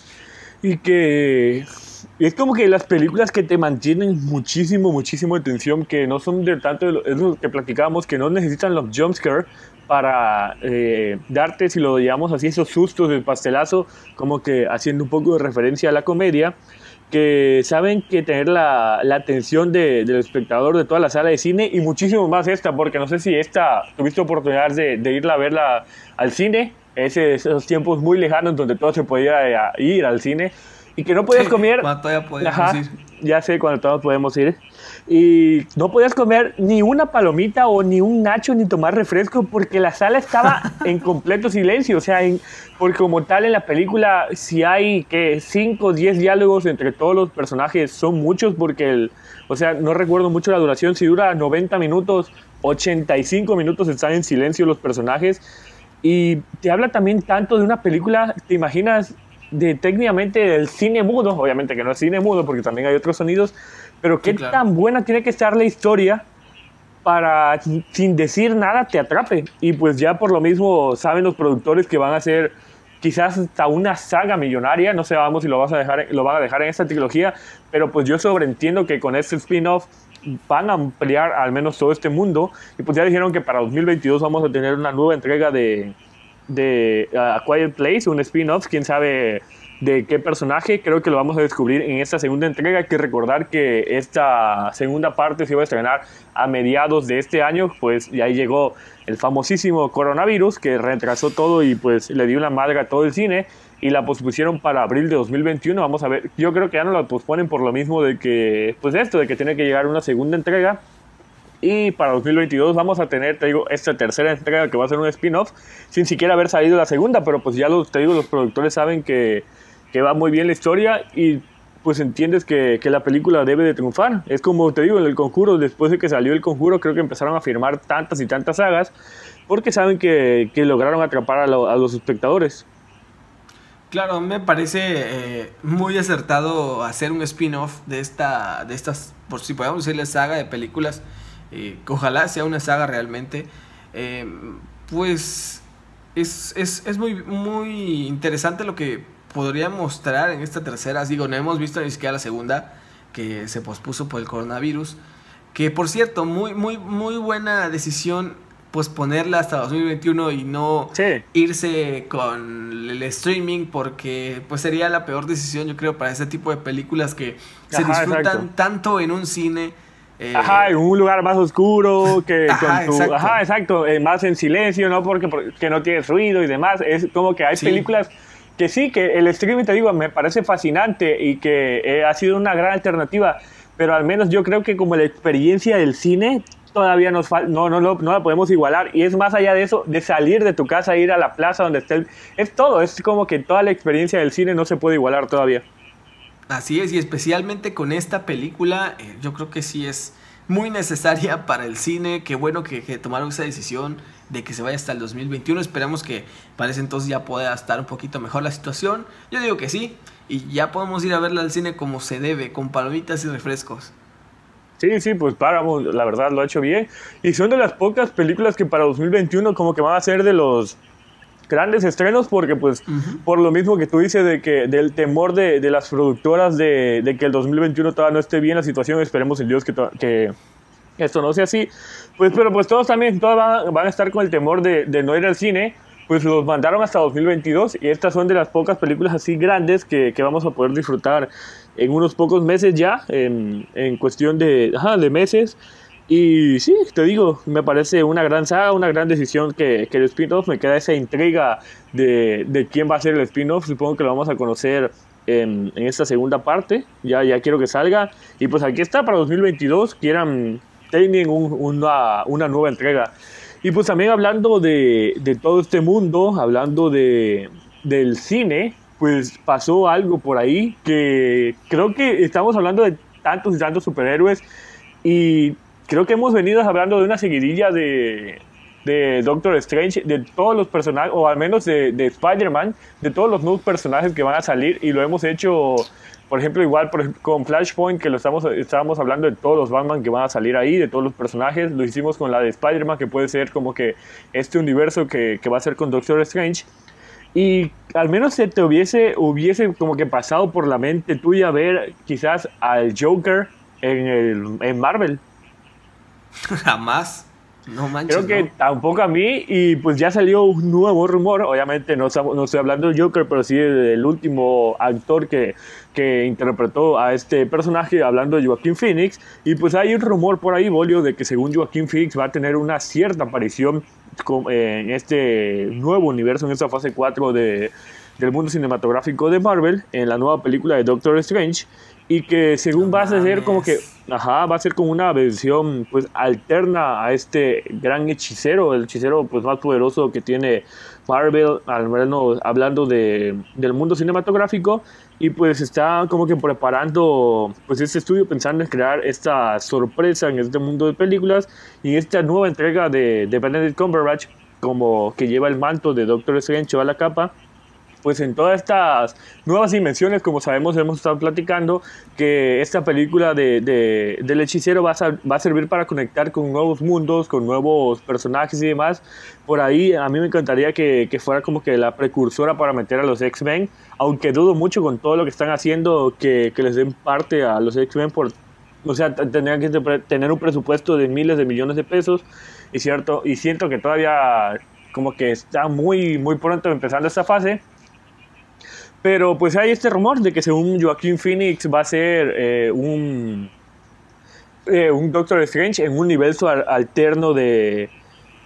y que es como que las películas que te mantienen muchísimo, muchísimo atención, que no son de tanto, es lo que platicábamos, que no necesitan los jumpscares para eh, darte, si lo llamamos así, esos sustos del pastelazo, como que haciendo un poco de referencia a la comedia, que saben que tener la, la atención de, del espectador de toda la sala de cine y muchísimo más esta, porque no sé si esta tuviste oportunidad de, de irla a verla al cine, esos tiempos muy lejanos donde todo se podía eh, ir al cine y que no podías comer. Cuando todavía podíamos ir. Ya sé, cuando todos podemos ir. Y no podías comer ni una palomita o ni un nacho ni tomar refresco porque la sala estaba en completo silencio. O sea, en, porque como tal en la película, si hay que 5 o 10 diálogos entre todos los personajes, son muchos porque, el, o sea, no recuerdo mucho la duración. Si dura 90 minutos, 85 minutos están en silencio los personajes. Y te habla también tanto de una película, ¿te imaginas? De técnicamente del cine mudo, obviamente que no es cine mudo porque también hay otros sonidos, pero qué tan buena tiene que estar la historia para sin decir nada te atrape. Y pues ya por lo mismo saben los productores que van a hacer quizás hasta una saga millonaria, no sabemos si lo, vas a dejar, lo van a dejar en esta trilogía, pero pues yo sobreentiendo que con este spin-off van a ampliar al menos todo este mundo y pues ya dijeron que para 2022 vamos a tener una nueva entrega de, de A Quiet Place, un spin-off, quién sabe de qué personaje, creo que lo vamos a descubrir en esta segunda entrega. Hay que recordar que esta segunda parte se iba a estrenar a mediados de este año, pues y ahí llegó el famosísimo coronavirus que retrasó todo y pues le dio una madre a todo el cine y la pospusieron para abril de 2021. Vamos a ver, yo creo que ya no la posponen por lo mismo de que, pues esto, de que tiene que llegar una segunda entrega. Y para 2022 vamos a tener, te digo, esta tercera entrega que va a ser un spin-off, sin siquiera haber salido la segunda, pero pues ya los, te digo, los productores saben que, que va muy bien la historia y pues entiendes que, que, la película debe de triunfar. Es como te digo, en el conjuro, después de que salió el conjuro, creo que empezaron a firmar tantas y tantas sagas, porque saben que, que lograron atrapar a, lo, a, los espectadores. Claro, me parece eh, muy acertado hacer un spin-off de, esta, de estas, por si podemos decirle, saga de películas eh, ojalá sea una saga realmente, eh, pues es, es, es, muy, muy interesante lo que podría mostrar en esta tercera. Digo, no hemos visto ni siquiera la segunda, que se pospuso por el coronavirus. Que por cierto, muy, muy, muy buena decisión posponerla hasta 2021 y no sí. irse con el streaming porque pues sería la peor decisión yo creo para ese tipo de películas que se disfrutan exacto. tanto en un cine eh, ajá, en un lugar más oscuro, que ajá, con tu, exacto. ajá, exacto, eh, más en silencio, ¿no? Porque, porque no tienes ruido y demás. Es como que hay Sí. películas que sí, que el streaming, te digo, me parece fascinante y que eh, ha sido una gran alternativa, pero al menos yo creo que como la experiencia del cine todavía nos no, no, no, no la podemos igualar. Y es más allá de eso, de salir de tu casa, ir a la plaza donde esté, el- es todo, es como que toda la experiencia del cine no se puede igualar todavía. Así es, y especialmente con esta película, eh, yo creo que sí es muy necesaria para el cine. Qué bueno que, tomaron esa decisión de que se vaya hasta el 2021. Esperamos que para ese entonces ya pueda estar un poquito mejor la situación. Yo digo que sí, y ya podemos ir a verla al cine como se debe, con palomitas y refrescos. Sí, sí, pues Paramount, la verdad, lo ha hecho bien. Y son de las pocas películas que para 2021 como que van a ser de los grandes estrenos porque pues Ujú. por lo mismo que tú dices de que del temor de, de las productoras de, de que el 2021 todavía no esté bien la situación, esperemos en Dios que, que esto no sea así. Pues pero pues todos también todos van, van a estar con el temor de, de no ir al cine, pues los mandaron hasta 2022 y estas son de las pocas películas así grandes que, que vamos a poder disfrutar en unos pocos meses ya, en, en cuestión de, ajá, de meses. Y sí, te digo, me parece una gran saga, una gran decisión que, que el spin-off. Me queda esa intriga de, de quién va a ser el spin-off. Supongo que lo vamos a conocer en, en esta segunda parte. Ya, ya quiero que salga. Y pues aquí está para 2022. Quieran, tienen un- una, una nueva entrega. Y pues también hablando de, de todo este mundo, hablando de, del cine, pues pasó algo por ahí que creo que estamos hablando de tantos y tantos superhéroes y creo que hemos venido hablando de una seguidilla de, Doctor Strange, de todos los personajes, o al menos de, de Spider-Man, de todos los nuevos personajes que van a salir y lo hemos hecho por ejemplo, igual con Flashpoint, que lo estábamos hablando de todos los Batman que van a salir ahí, de todos los personajes. Lo hicimos con la de Spider-Man, que puede ser como que este universo que, va a ser con Doctor Strange. Y al menos se te hubiese, como que pasado por la mente tuya ver quizás al Joker en Marvel. Jamás. No manches. Creo que tampoco a mí. Y pues ya salió un nuevo rumor. Obviamente no, no estoy hablando del Joker, pero sí del último actor que, que interpretó a este personaje, hablando de Joaquín Phoenix. Y pues hay un rumor por ahí, Bolio, de que según Joaquín Phoenix va a tener una cierta aparición en este nuevo universo, en esta fase 4 de, del mundo cinematográfico de Marvel, en la nueva película de Doctor Strange y que según va a ser como que, ajá, va a ser como una versión pues alterna a este gran hechicero, el hechicero pues más poderoso que tiene Marvel, al menos hablando de, del mundo cinematográfico y pues está como que preparando pues este estudio pensando en crear esta sorpresa en este mundo de películas y esta nueva entrega de, de Benedict Cumberbatch como que lleva el manto de Doctor Strange, lleva la capa pues en todas estas nuevas dimensiones, como sabemos, hemos estado platicando, que esta película de, del hechicero va a, va a, servir para conectar con nuevos mundos, con nuevos personajes y demás. Por ahí a mí me encantaría que, que fuera como que la precursora para meter a los X-Men, aunque dudo mucho con todo lo que están haciendo que, que les den parte a los X-Men por... O sea, tendrían que tener un presupuesto de miles de millones de pesos y, cierto, y siento que todavía como que está muy, muy pronto empezando esta fase pero pues hay este rumor de que según Joaquín Phoenix va a ser eh, un, eh, un Doctor Strange en un universo alterno de,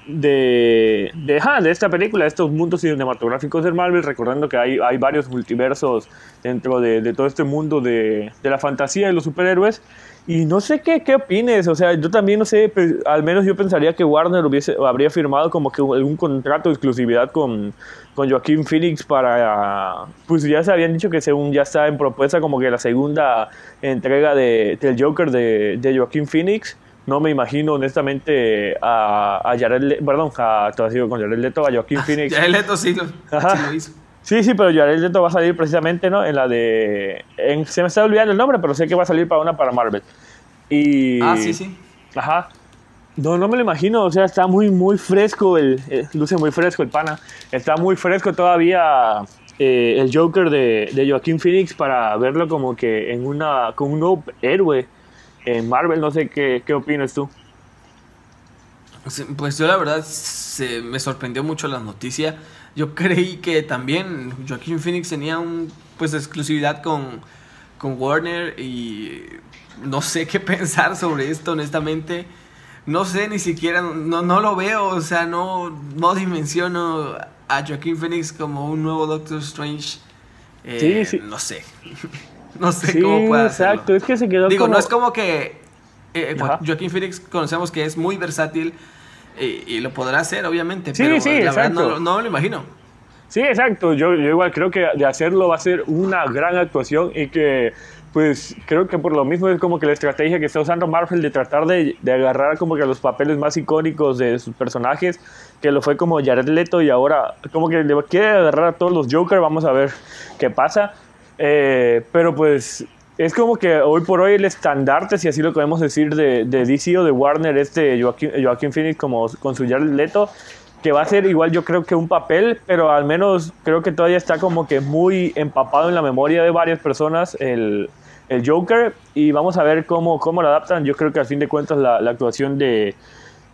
de, de, de, esta película, de estos mundos cinematográficos de Marvel, recordando que hay, hay varios multiversos dentro de, de todo este mundo de, de, la fantasía y los superhéroes. Y no sé qué, qué opines, o sea, yo también no sé, pues, al menos yo pensaría que Warner hubiese, habría firmado como que algún contrato de exclusividad con, con Joaquín Phoenix para, pues ya se habían dicho que según ya está en propuesta como que la segunda entrega de, del Joker de, de Joaquín Phoenix. No me imagino honestamente a, a Jared, perdón, a, con Jared Leto, a Joaquín Phoenix. Jared Leto sí lo, sí lo hizo. Sí, sí, pero Jared Leto va a salir precisamente, ¿no? En la de... se me está olvidando el nombre, pero sé que va a salir para una para Marvel. Y... Ah, sí, sí. Ajá. No, no me lo imagino, o sea, está muy, muy fresco, el, luce muy fresco el pana. Está muy fresco todavía eh, el Joker de, de Joaquín Phoenix para verlo como que en una, con un nuevo héroe en Marvel. No sé qué, qué opinas tú. Pues yo la verdad se, me sorprendió mucho la noticia yo creí que también Joaquín Phoenix tenía un pues exclusividad con, con Warner y no sé qué pensar sobre esto honestamente. No sé ni siquiera no, no lo veo o sea no no dimensiono a Joaquín Phoenix como un nuevo Doctor Strange. Eh, sí, sí. no sé. No sé cómo puede exacto es que se quedó digo no es como que eh, Joaquín Phoenix conocemos que es muy versátil y, lo podrá hacer, obviamente, sí, pero sí, la exacto. verdad no, no, lo imagino. Sí, exacto. Yo, yo, igual creo que de hacerlo va a ser una gran actuación y que, pues, creo que por lo mismo es como que la estrategia que está usando Marvel de tratar de, de agarrar como que los papeles más icónicos de sus personajes, que lo fue como Jared Leto y ahora como que le quiere agarrar a todos los Joker. Vamos a ver qué pasa. Eh, pero pues es como que hoy por hoy el estandarte, si así lo podemos decir, de, de DC o de Warner, este Joaquín, Joaquín Phoenix como con su Jared Leto, que va a ser igual yo creo que un papel, pero al menos creo que todavía está como que muy empapado en la memoria de varias personas el, el Joker y vamos a ver cómo, cómo lo adaptan. Yo creo que al fin de cuentas la, actuación de,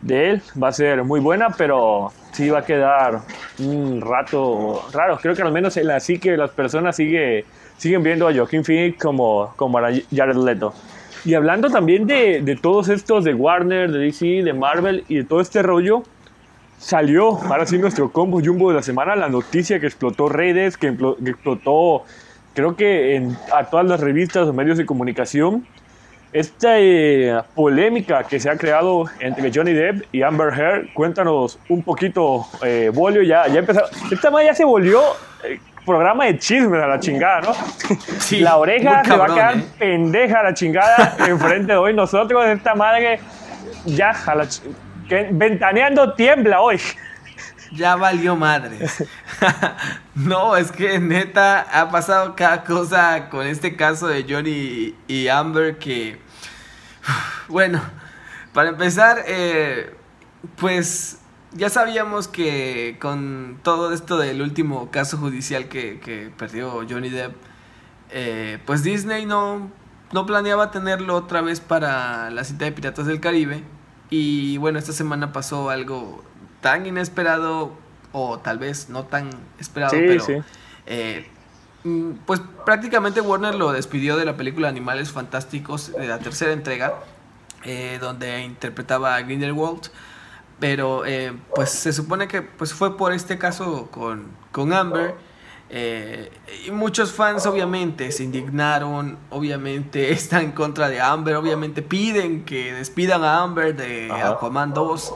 de él va a ser muy buena, pero sí va a quedar un rato raro. Creo que al menos en la de las personas sigue siguen viendo a Joaquín Phoenix como, como a Jared Leto. Y hablando también de, de, todos estos de Warner, de DC, de Marvel y de todo este rollo, salió, ahora sí nuestro combo jumbo de la semana, la noticia que explotó redes, que, explotó creo que en, a todas las revistas o medios de comunicación, esta eh, polémica que se ha creado entre Johnny Depp y Amber Heard, cuéntanos un poquito, eh, Bolio, ya, ya empezó, esta ya se volvió eh, programa de chismes a la chingada, ¿no? Sí, la oreja se va a quedar ¿eh? pendeja a la chingada enfrente de hoy. Nosotros, esta madre, ya a la Que ventaneando tiembla hoy. Ya valió madres. no, es que neta ha pasado cada cosa con este caso de Johnny y Amber que... Bueno, para empezar, eh, pues ya sabíamos que con todo esto del último caso judicial que, perdió Johnny Depp, eh, pues Disney no, no planeaba tenerlo otra vez para la cita de Piratas del Caribe. Y bueno, esta semana pasó algo tan inesperado, o tal vez no tan esperado, pero eh, mm, pues prácticamente Warner lo despidió de la película Animales Fantásticos de la tercera entrega, eh, donde interpretaba a Grindelwald. Pero eh, pues se supone que pues fue por este caso con, con Amber. Eh, y muchos fans obviamente se indignaron, obviamente están en contra de Amber, obviamente piden que despidan a Amber de Aquaman 2.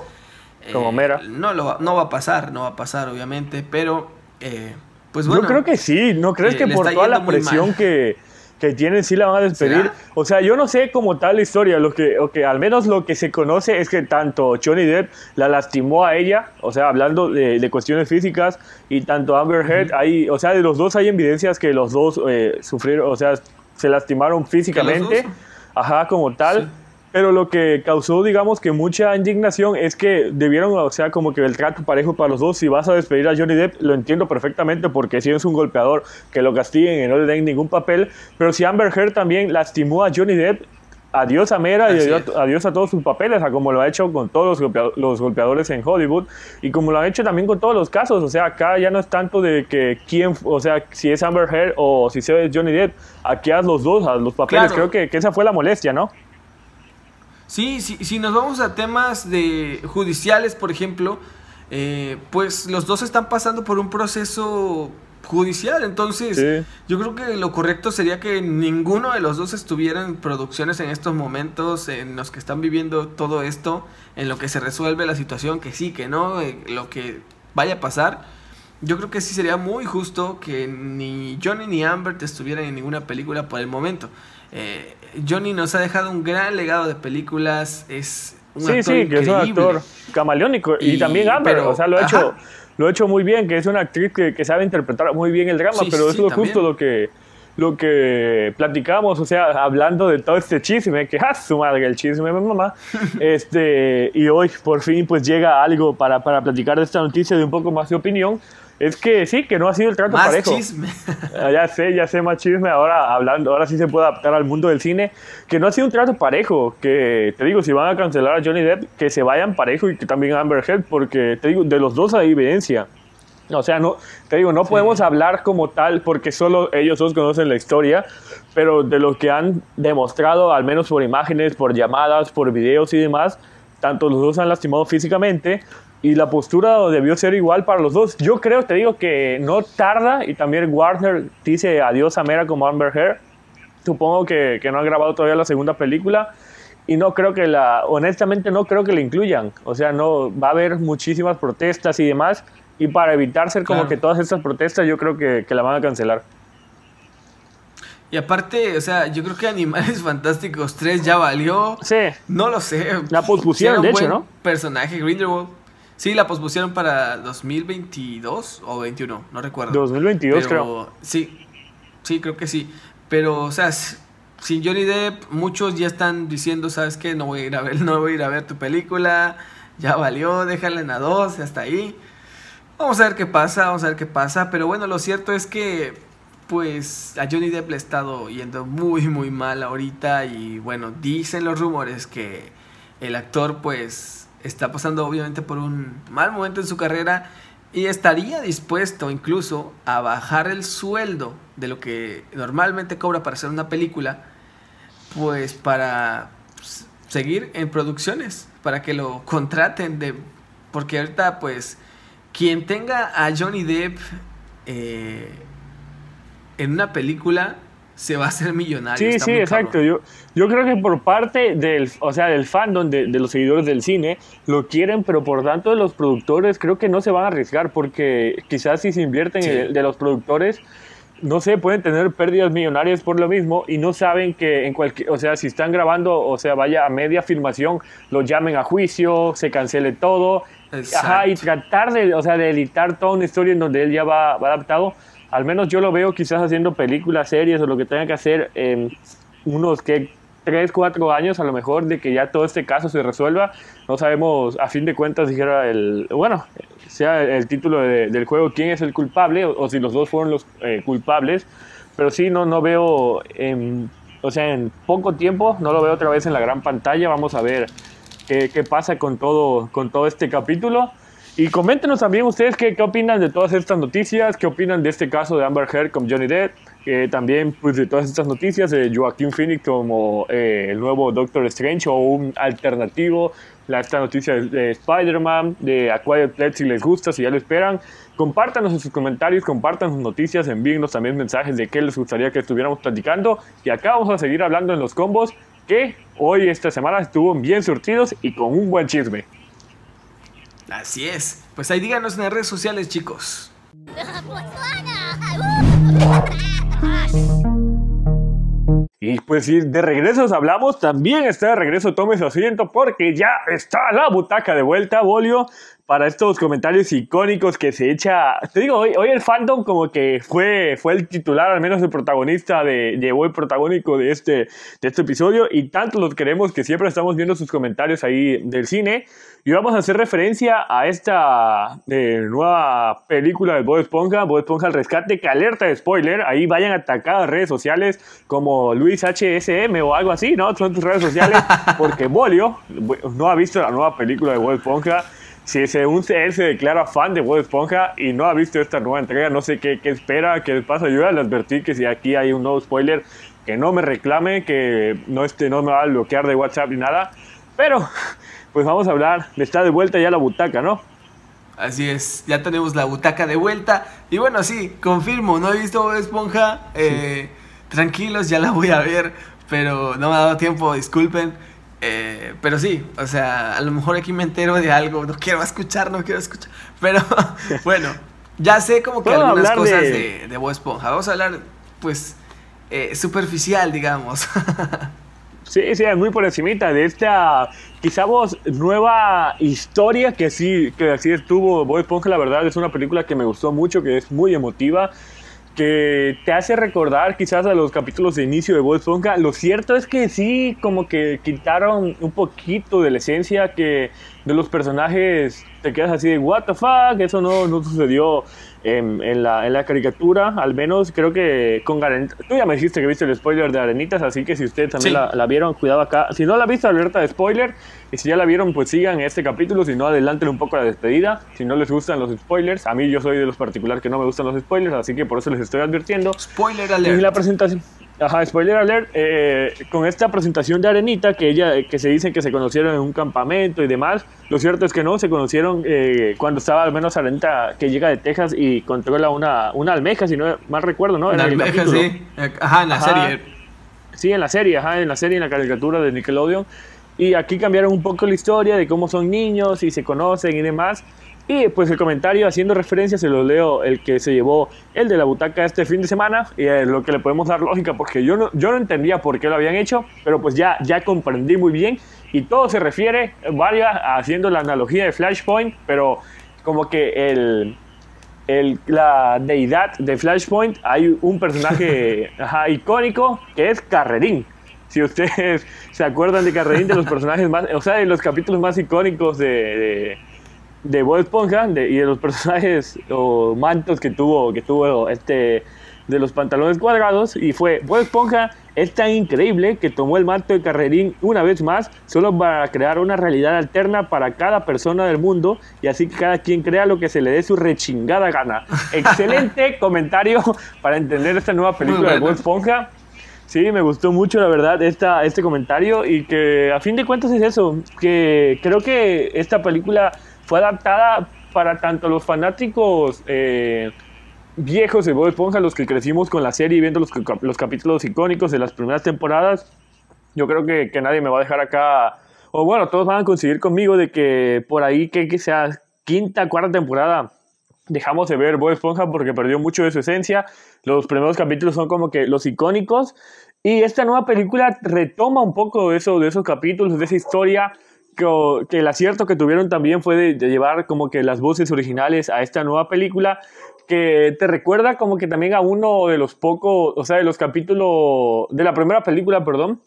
Como eh, Mera. No, lo, no va a pasar, no va a pasar obviamente, pero pues bueno. Yo creo que sí, ¿no crees que por toda la presión que que tienen sí la van a despedir. O sea, yo no sé cómo tal la historia, lo que, o que al menos lo que se conoce es que tanto Johnny Depp la lastimó a ella, o sea, hablando de, cuestiones físicas, y tanto Amber Heard, hay, o sea, de los dos hay evidencias que los dos eh, sufrieron, o sea, se lastimaron físicamente, ajá, como tal. Pero lo que causó, digamos, que mucha indignación es que debieron, o sea, como que el trato parejo para los dos. Si vas a despedir a Johnny Depp, lo entiendo perfectamente porque si es un golpeador, que lo castiguen y no le den ningún papel. Pero si Amber Heard también lastimó a Johnny Depp, adiós a Mera y adiós, a todos sus papeles, a como lo ha hecho con todos los, golpeadores en Hollywood y como lo ha hecho también con todos los casos. O sea, acá ya no es tanto de que quién, o sea, si es Amber Heard o si es Johnny Depp, aquí haz los dos, a los papeles. Creo que, que esa fue la molestia, ¿no? Sí, sí, si nos vamos a temas de judiciales, por ejemplo, eh, pues los dos están pasando por un proceso judicial, entonces yo creo que lo correcto sería que ninguno de los dos estuviera en producciones en estos momentos en los que están viviendo todo esto, en lo que se resuelve la situación, que sí, que no, eh, lo que vaya a pasar. Yo creo que sí sería muy justo que ni Johnny ni Amber estuvieran en ninguna película por el momento. Eh, Johnny nos ha dejado un gran legado de películas, es un sí, sí, que es un actor camaleónico y, también Amber, o sea, lo ha hecho lo ha hecho muy bien, que es una actriz que, sabe interpretar muy bien el drama, pero eso es justo lo que lo que platicamos, o sea, hablando de todo este chisme, que ¡ah, su madre el chisme, mamá! este, y hoy por fin pues llega algo para, para platicar de esta noticia de un poco más de opinión, es que sí, que no ha sido el trato más parejo. Chisme. Ah, ya sé, ya sé más chisme. Ahora hablando, ahora sí se puede adaptar al mundo del cine. Que no ha sido un trato parejo. Que te digo, si van a cancelar a Johnny Depp, que se vayan parejo y que también a Amber Heard, porque te digo, de los dos hay evidencia. O sea, no, te digo, no podemos hablar como tal porque solo ellos dos conocen la historia, pero de lo que han demostrado, al menos por imágenes, por llamadas, por videos y demás, tanto los dos han lastimado físicamente, y la postura debió ser igual para los dos. Yo creo, te digo que no tarda y también Warner dice adiós a Mera como Amber Heard. Supongo que, que no han grabado todavía la segunda película y no creo que la, honestamente no creo que la incluyan. O sea, no va a haber muchísimas protestas y demás y para evitar ser como que todas estas protestas yo creo que, que la van a cancelar. Y aparte, o sea, yo creo que Animales Fantásticos 3 ya valió. Sí. No lo sé. La pospusieron, de hecho, ¿no? Personaje Grindelwald. Sí, la pospusieron para 2022 o 21, no recuerdo. 2022 creo. Sí, sí, creo que sí. Pero, o sea, sin Johnny Depp, muchos ya están diciendo, ¿sabes qué? No voy a ir a ver, no voy a ir a ver tu película, ya valió, déjala en a dos, hasta ahí. Vamos a ver qué pasa, vamos a ver qué pasa. Pero bueno, lo cierto es que, pues, a Johnny Depp le ha estado yendo muy, muy mal ahorita. Y bueno, dicen los rumores que el actor, pues, está pasando obviamente por un mal momento en su carrera y estaría dispuesto incluso a bajar el sueldo de lo que normalmente cobra para hacer una película, pues para seguir en producciones, para que lo contraten de porque ahorita pues quien tenga a Johnny Depp eh, en una película se va a hacer millonario. Sí, sí, exacto. Yo, yo creo que por parte del, o sea, del fandom, de, los seguidores del cine, lo quieren, pero por tanto de los productores creo que no se van a arriesgar porque quizás si se invierten de los productores no sé, pueden tener pérdidas millonarias por lo mismo y no saben que en cualquier, o sea, si están grabando, o sea, vaya a media filmación, lo llamen a juicio, se cancele todo, ajá, y tratar de, o sea, de editar toda una historia en donde él ya va, va, adaptado. Al menos yo lo veo quizás haciendo películas, series o lo que tenga que hacer en unos que tres, cuatro años a lo mejor de que ya todo este caso se resuelva. No sabemos, a fin de cuentas, dijera el, bueno, sea el título del juego, quién es el culpable o, si los dos fueron los eh, culpables. Pero sí, no, no veo, en, o sea, en poco tiempo, no lo veo otra vez en la gran pantalla. Vamos a ver qué, qué pasa con todo, con todo este capítulo. Y coméntenos también ustedes qué, qué, opinan de todas estas noticias, qué opinan de este caso de Amber Heard con Johnny Depp, que también pues, de todas estas noticias de Joaquín Phoenix como eh, el nuevo Doctor Strange o un alternativo, la, esta noticia de, Spider-Man, de Aquarius Play si les gusta, si ya lo esperan. Compártanos en sus comentarios, compartan sus noticias, envíennos también mensajes de qué les gustaría que estuviéramos platicando. Y acá vamos a seguir hablando en los combos que hoy, esta semana, estuvo bien surtidos y con un buen chisme. Así es. Pues ahí díganos en las redes sociales, chicos. Y pues si de regresos hablamos, también está de regreso, tome su asiento porque ya está la butaca de vuelta, Bolio para estos comentarios icónicos que se echa. Te digo, hoy, hoy el fandom como que fue, fue el titular, al menos el protagonista, de, llevó el protagónico de este, de este episodio y tanto los queremos que siempre estamos viendo sus comentarios ahí del cine. Y vamos a hacer referencia a esta eh, nueva película de Bob Esponja, Bob Esponja al rescate, que alerta de spoiler, ahí vayan a atacar a redes sociales como Luis HSM o algo así, ¿no? Son tus redes sociales, porque Bolio no ha visto la nueva película de Bob Esponja si según él se declara fan de Bob Esponja y no ha visto esta nueva entrega, no sé qué, qué espera, qué pasa. Yo ya le advertí que si aquí hay un nuevo spoiler, que no me reclame, que no, este, no me va a bloquear de WhatsApp ni nada. Pero, pues vamos a hablar, está de vuelta ya la butaca, ¿no? Así es, ya tenemos la butaca de vuelta. Y bueno, sí, confirmo, no he visto Bob Esponja. Eh, tranquilos, ya la voy a ver, pero no me ha dado tiempo, disculpen. Eh, pero sí, o sea, a lo mejor aquí me entero de algo, no quiero escuchar, no quiero escuchar. Pero bueno, ya sé como que algunas cosas de... de, Bob Esponja. Vamos a hablar, pues, eh, superficial, digamos. sí, sí, muy por encimita de esta, quizá vos, nueva historia que sí, que así estuvo Bob Esponja. La verdad es una película que me gustó mucho, que es muy emotiva que te hace recordar quizás a los capítulos de inicio de Bob. Lo cierto es que sí, como que quitaron un poquito de la esencia que de los personajes te quedas así de, what the fuck, eso no, no sucedió en, la, en, la, caricatura, al menos creo que con Arenitas. Tú ya me dijiste que viste el spoiler de Arenitas, así que si ustedes también la, vieron, cuidado acá. Si no la viste, alerta de spoiler. Y si ya la vieron, pues sigan este capítulo. Si no, adelanten un poco la despedida. Si no les gustan los spoilers, a mí yo soy de los particulares que no me gustan los spoilers, así que por eso les estoy advirtiendo. Spoiler alert. Y la presentación. Ajá, spoiler alert, eh, con esta presentación de Arenita, que ella, que se dice que se conocieron en un campamento y demás, lo cierto es que no, se conocieron eh, cuando estaba al menos Arenita, que llega de Texas y controla una, una almeja, si no mal recuerdo, ¿no? Una almeja, sí. Ajá, en la serie. Sí, en la serie, ajá, en la serie, en la caricatura de Nickelodeon. Y aquí cambiaron un poco la historia de cómo son niños y se conocen y demás. Y pues el comentario haciendo referencia se lo leo el que se llevó el de la butaca este fin de semana y lo que le podemos dar lógica porque yo no, yo no entendía por qué lo habían hecho, pero pues ya, ya comprendí muy bien y todo se refiere, vaya, haciendo la analogía de Flashpoint, pero como que el, el, la deidad de Flashpoint hay un personaje icónico que es Carrerín. Si ustedes se acuerdan de Carrerín, de los personajes más, o sea, de los capítulos más icónicos de de Bob Esponja y de los personajes o mantos que tuvo, que tuvo este de los pantalones cuadrados y fue Bob Esponja es tan increíble que tomó el manto de Carrerín una vez más solo para crear una realidad alterna para cada persona del mundo y así que cada quien crea lo que se le dé su rechingada gana. Excelente comentario para entender esta nueva película de Bob Esponja. Sí, me gustó mucho la verdad esta, este comentario y que a fin de cuentas es eso, que creo que esta película fue adaptada para tanto los fanáticos eh, viejos de Bob Esponja, los que crecimos con la serie y viendo los, los capítulos icónicos de las primeras temporadas. Yo creo que, nadie me va a dejar acá, o bueno, todos van a conseguir conmigo de que por ahí, que, sea quinta, cuarta temporada, dejamos de ver Bob Esponja porque perdió mucho de su esencia. Los primeros capítulos son como que los icónicos. Y esta nueva película retoma un poco eso, de esos capítulos, de esa historia. Que, el acierto que tuvieron también fue de, de, llevar como que las voces originales a esta nueva película que te recuerda como que también a uno de los pocos, o sea, de los capítulos de la primera película, perdón,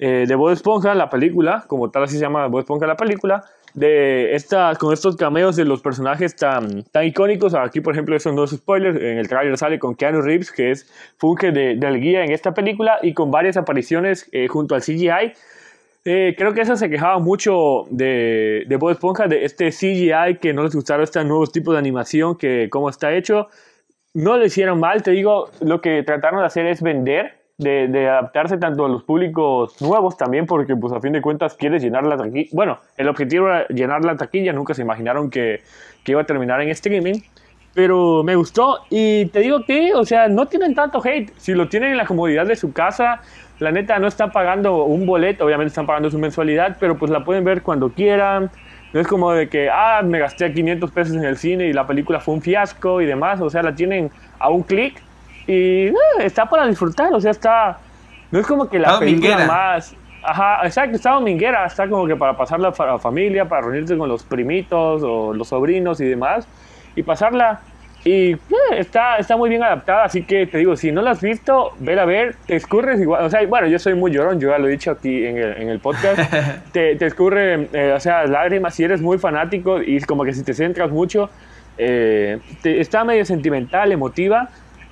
eh, de Bob Esponja, la película, como tal así se llama Bob Esponja la película, de estas, con estos cameos de los personajes tan, tan icónicos. Aquí, por ejemplo, eso no es spoiler. En el trailer sale con Keanu Reeves, que es funge de, del guía en esta película, y con varias apariciones eh, junto al CGI. Eh, creo que eso se quejaba mucho de, de Bob Esponja, de este CGI, que no les gustaron estos nuevos tipos de animación, que cómo está hecho. No lo hicieron mal, te digo, lo que trataron de hacer es vender de, de, adaptarse tanto a los públicos nuevos también, porque pues a fin de cuentas quieres llenar la taquilla. Bueno, el objetivo era llenar la taquilla, nunca se imaginaron que, que iba a terminar en streaming. Pero me gustó y te digo que, o sea, no tienen tanto hate. Si lo tienen en la comodidad de su casa, la neta no están pagando un boleto, obviamente están pagando su mensualidad, pero pues la pueden ver cuando quieran. No es como de que, ah, me gasté 500 pesos en el cine y la película fue un fiasco y demás. O sea, la tienen a un clic y eh, está para disfrutar, o sea, está... No es como que la está película dominguera. más... Ajá, exacto, está dominguera, está como que para pasarla para la familia, para reunirte con los primitos o los sobrinos y demás, y pasarla. Y eh, está, está muy bien adaptada, así que te digo, si no la has visto, vela a ver, te escurres igual, o sea, bueno, yo soy muy llorón, yo ya lo he dicho aquí en el, en el podcast, te, te escurre, eh, o sea, lágrimas si eres muy fanático y como que si te centras mucho, eh, te- está medio sentimental, emotiva,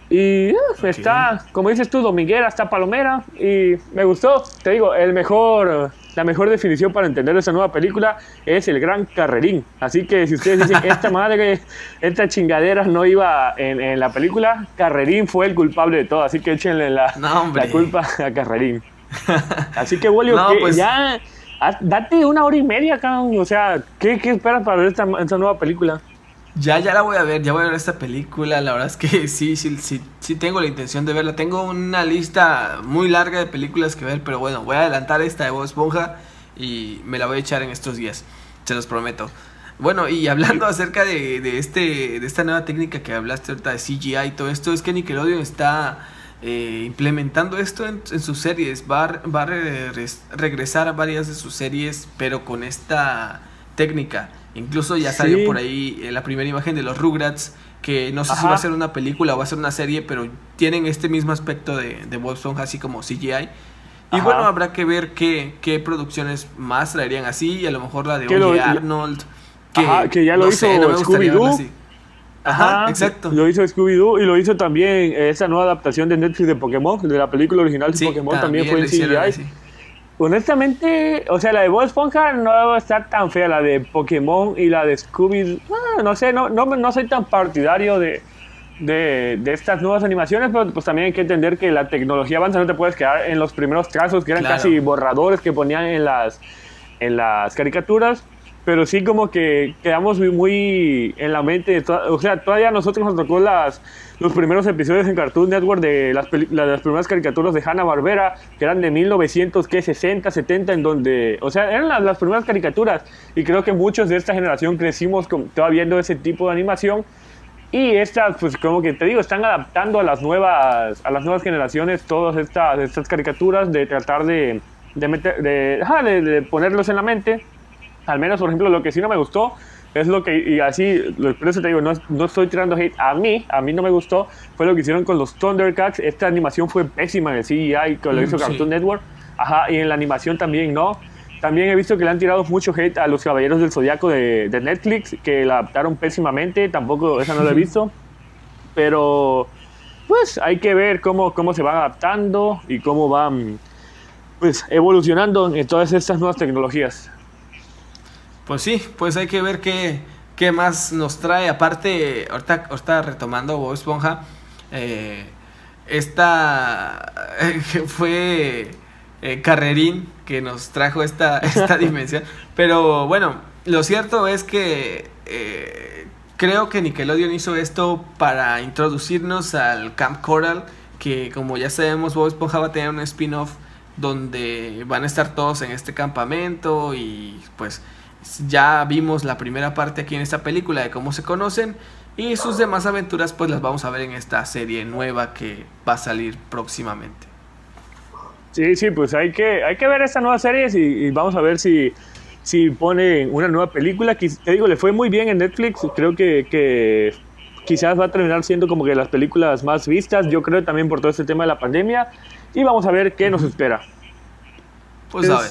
y uh, está, como dices tú, dominguera, está palomera. Y me gustó. Te digo, el mejor, la mejor definición para entender esta nueva película es el gran carrerín. Así que si ustedes dicen, esta madre, esta chingadera no iba en, en la película, Carrerín fue el culpable de todo. Así que échenle la, No, la culpa a Carrerín. Así que, No, que pues- ya... haz- Date una hora y media, cabrón. O sea, ¿qué, qué esperas para ver esta, esta nueva película? Ya, ya la voy a ver, ya voy a ver esta película. La verdad es que sí, sí, sí, sí tengo la intención de verla. Tengo una lista muy larga de películas que ver, pero bueno, voy a adelantar esta de Bob Esponja y me la voy a echar en estos días, se los prometo. Bueno, y hablando acerca de, de este, de esta nueva técnica que hablaste ahorita de CGI y todo esto, es que Nickelodeon está eh, implementando esto en, en sus series. Va, a- va a re- res- regresar a varias de sus series, pero con esta técnica. Incluso ya salió Sí. por ahí eh, la primera imagen de los Rugrats, que no sé si va a ser una película o va a ser una serie, pero tienen este mismo aspecto de, de Bob así como CGI. Y Ajá. bueno, habrá que ver qué, qué producciones más traerían así, y a lo mejor la de Oye Arnold. Ajá, que ya lo no hizo sé, no Scooby-Doo. Ajá, exacto. Lo hizo Scooby-Doo y lo hizo también esa nueva adaptación de Netflix de Pokémon, de la película original de Sí, Pokémon también, fue en CGI. así. Honestamente, o sea, la de Bob Esponja no va a estar tan fea, la de Pokémon y la de Scooby, ah, no sé, no, no, no soy tan partidario de, de, de estas nuevas animaciones, pero pues también hay que entender que la tecnología avanza, no te puedes quedar en los primeros trazos que eran Claro. casi borradores que ponían en las, en las caricaturas, pero sí como que quedamos muy, muy en la mente, o sea, todavía a nosotros nos tocó las, los primeros episodios en Cartoon Network de las, las primeras caricaturas de Hanna-Barbera, que eran de 1960, 70, en donde, o sea, eran las, las primeras caricaturas, y creo que muchos de esta generación crecimos todavía viendo ese tipo de animación, y estas, pues como que te digo, están adaptando a las nuevas, a las nuevas generaciones todas estas, estas caricaturas, de tratar de, de, meter, de, de- de ponerlos en la mente. Al menos, por ejemplo, lo que sí no me gustó es lo que, y así, lo- por eso te digo, no, no estoy tirando hate. A mí, a mí no me gustó, fue lo que hicieron con los Thundercats. Esta animación fue pésima en el CGI, que lo Mm, hizo sí. Cartoon Network. Ajá, y en la animación también no. También he visto que le han tirado mucho hate a los Caballeros del Zodiaco de, de Netflix, que la adaptaron pésimamente. Tampoco, esa no la he visto. Pero, pues, hay que ver cómo, cómo se van adaptando y cómo van, pues, evolucionando en todas estas nuevas tecnologías. Pues sí, pues hay que ver qué, qué más nos trae. Aparte, ahorita, ahorita retomando Bob Esponja, eh, esta fue eh, Carrerín que nos trajo esta, esta dimensión. Pero bueno, lo cierto es que eh, creo que Nickelodeon hizo esto para introducirnos al Camp Coral, que como ya sabemos, Bob Esponja va a tener un spin-off donde van a estar todos en este campamento y pues ya vimos la primera parte aquí en esta película de cómo se conocen Y sus demás aventuras pues las vamos a ver en esta serie nueva que va a salir próximamente. Sí, sí, pues hay que, hay que ver esta nueva serie y, vamos a ver si, si pone una nueva película. Te digo, le fue muy bien en Netflix. Creo que, que quizás va a terminar siendo como que las películas más vistas. Yo creo también por todo este tema de la pandemia. Y vamos a ver qué nos espera. Pues a ver.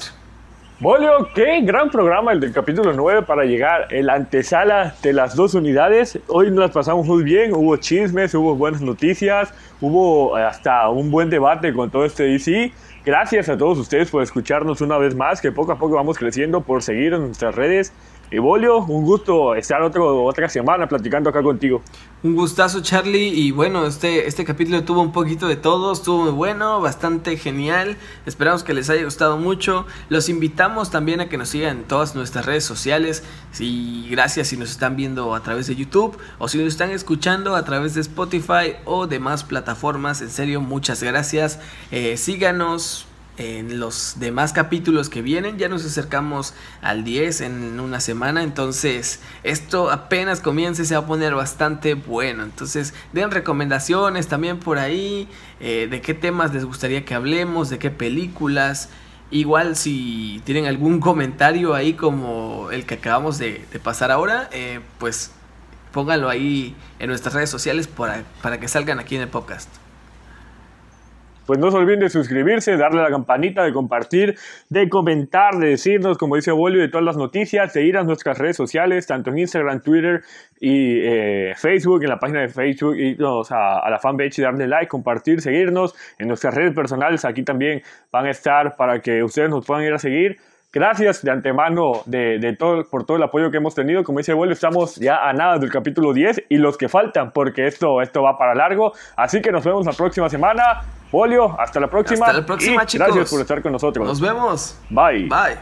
Bolio, qué gran programa el del capítulo 9 para llegar el antesala de las dos unidades. Hoy nos las pasamos muy bien, hubo chismes, hubo buenas noticias, hubo hasta un buen debate con todo este DC. Gracias a todos ustedes por escucharnos una vez más, que poco a poco vamos creciendo, por seguir en nuestras redes Evolio, un gusto estar otro, otra semana platicando acá contigo. Un gustazo, Charlie. Y bueno, este, este capítulo tuvo un poquito de todo, estuvo muy bueno, bastante genial. Esperamos que les haya gustado mucho. Los invitamos también a que nos sigan en todas nuestras redes sociales. Y gracias si nos están viendo a través de YouTube o si nos están escuchando a través de Spotify o demás plataformas. En serio, muchas gracias. Eh, síganos en los demás capítulos que vienen. Ya nos acercamos al 10 en una semana. Entonces, esto apenas comience, se va a poner bastante bueno. Entonces, den recomendaciones también por ahí. Eh, de qué temas les gustaría que hablemos, de qué películas. Igual si tienen algún comentario ahí como el que acabamos de, pasar ahora, eh, pues pónganlo ahí en nuestras redes sociales para, para que salgan aquí en el podcast pues no se olviden de suscribirse, darle a la campanita, de compartir, de comentar, de decirnos, como dice Bolio, de todas las noticias, de ir a nuestras redes sociales, tanto en Instagram, Twitter y eh, Facebook, en la página de Facebook, irnos a, la fanpage darle like, compartir, seguirnos en nuestras redes personales. Aquí también van a estar para que ustedes nos puedan ir a seguir. Gracias de antemano de, todo, por todo el apoyo que hemos tenido. Como dice Abuelo, estamos ya a nada del capítulo 10 y los que faltan, porque esto, esto va para largo. Así que nos vemos la próxima semana. Polio, hasta la próxima. Hasta la próxima, chicos. Gracias por estar con nosotros. Nos vemos. Bye. Bye.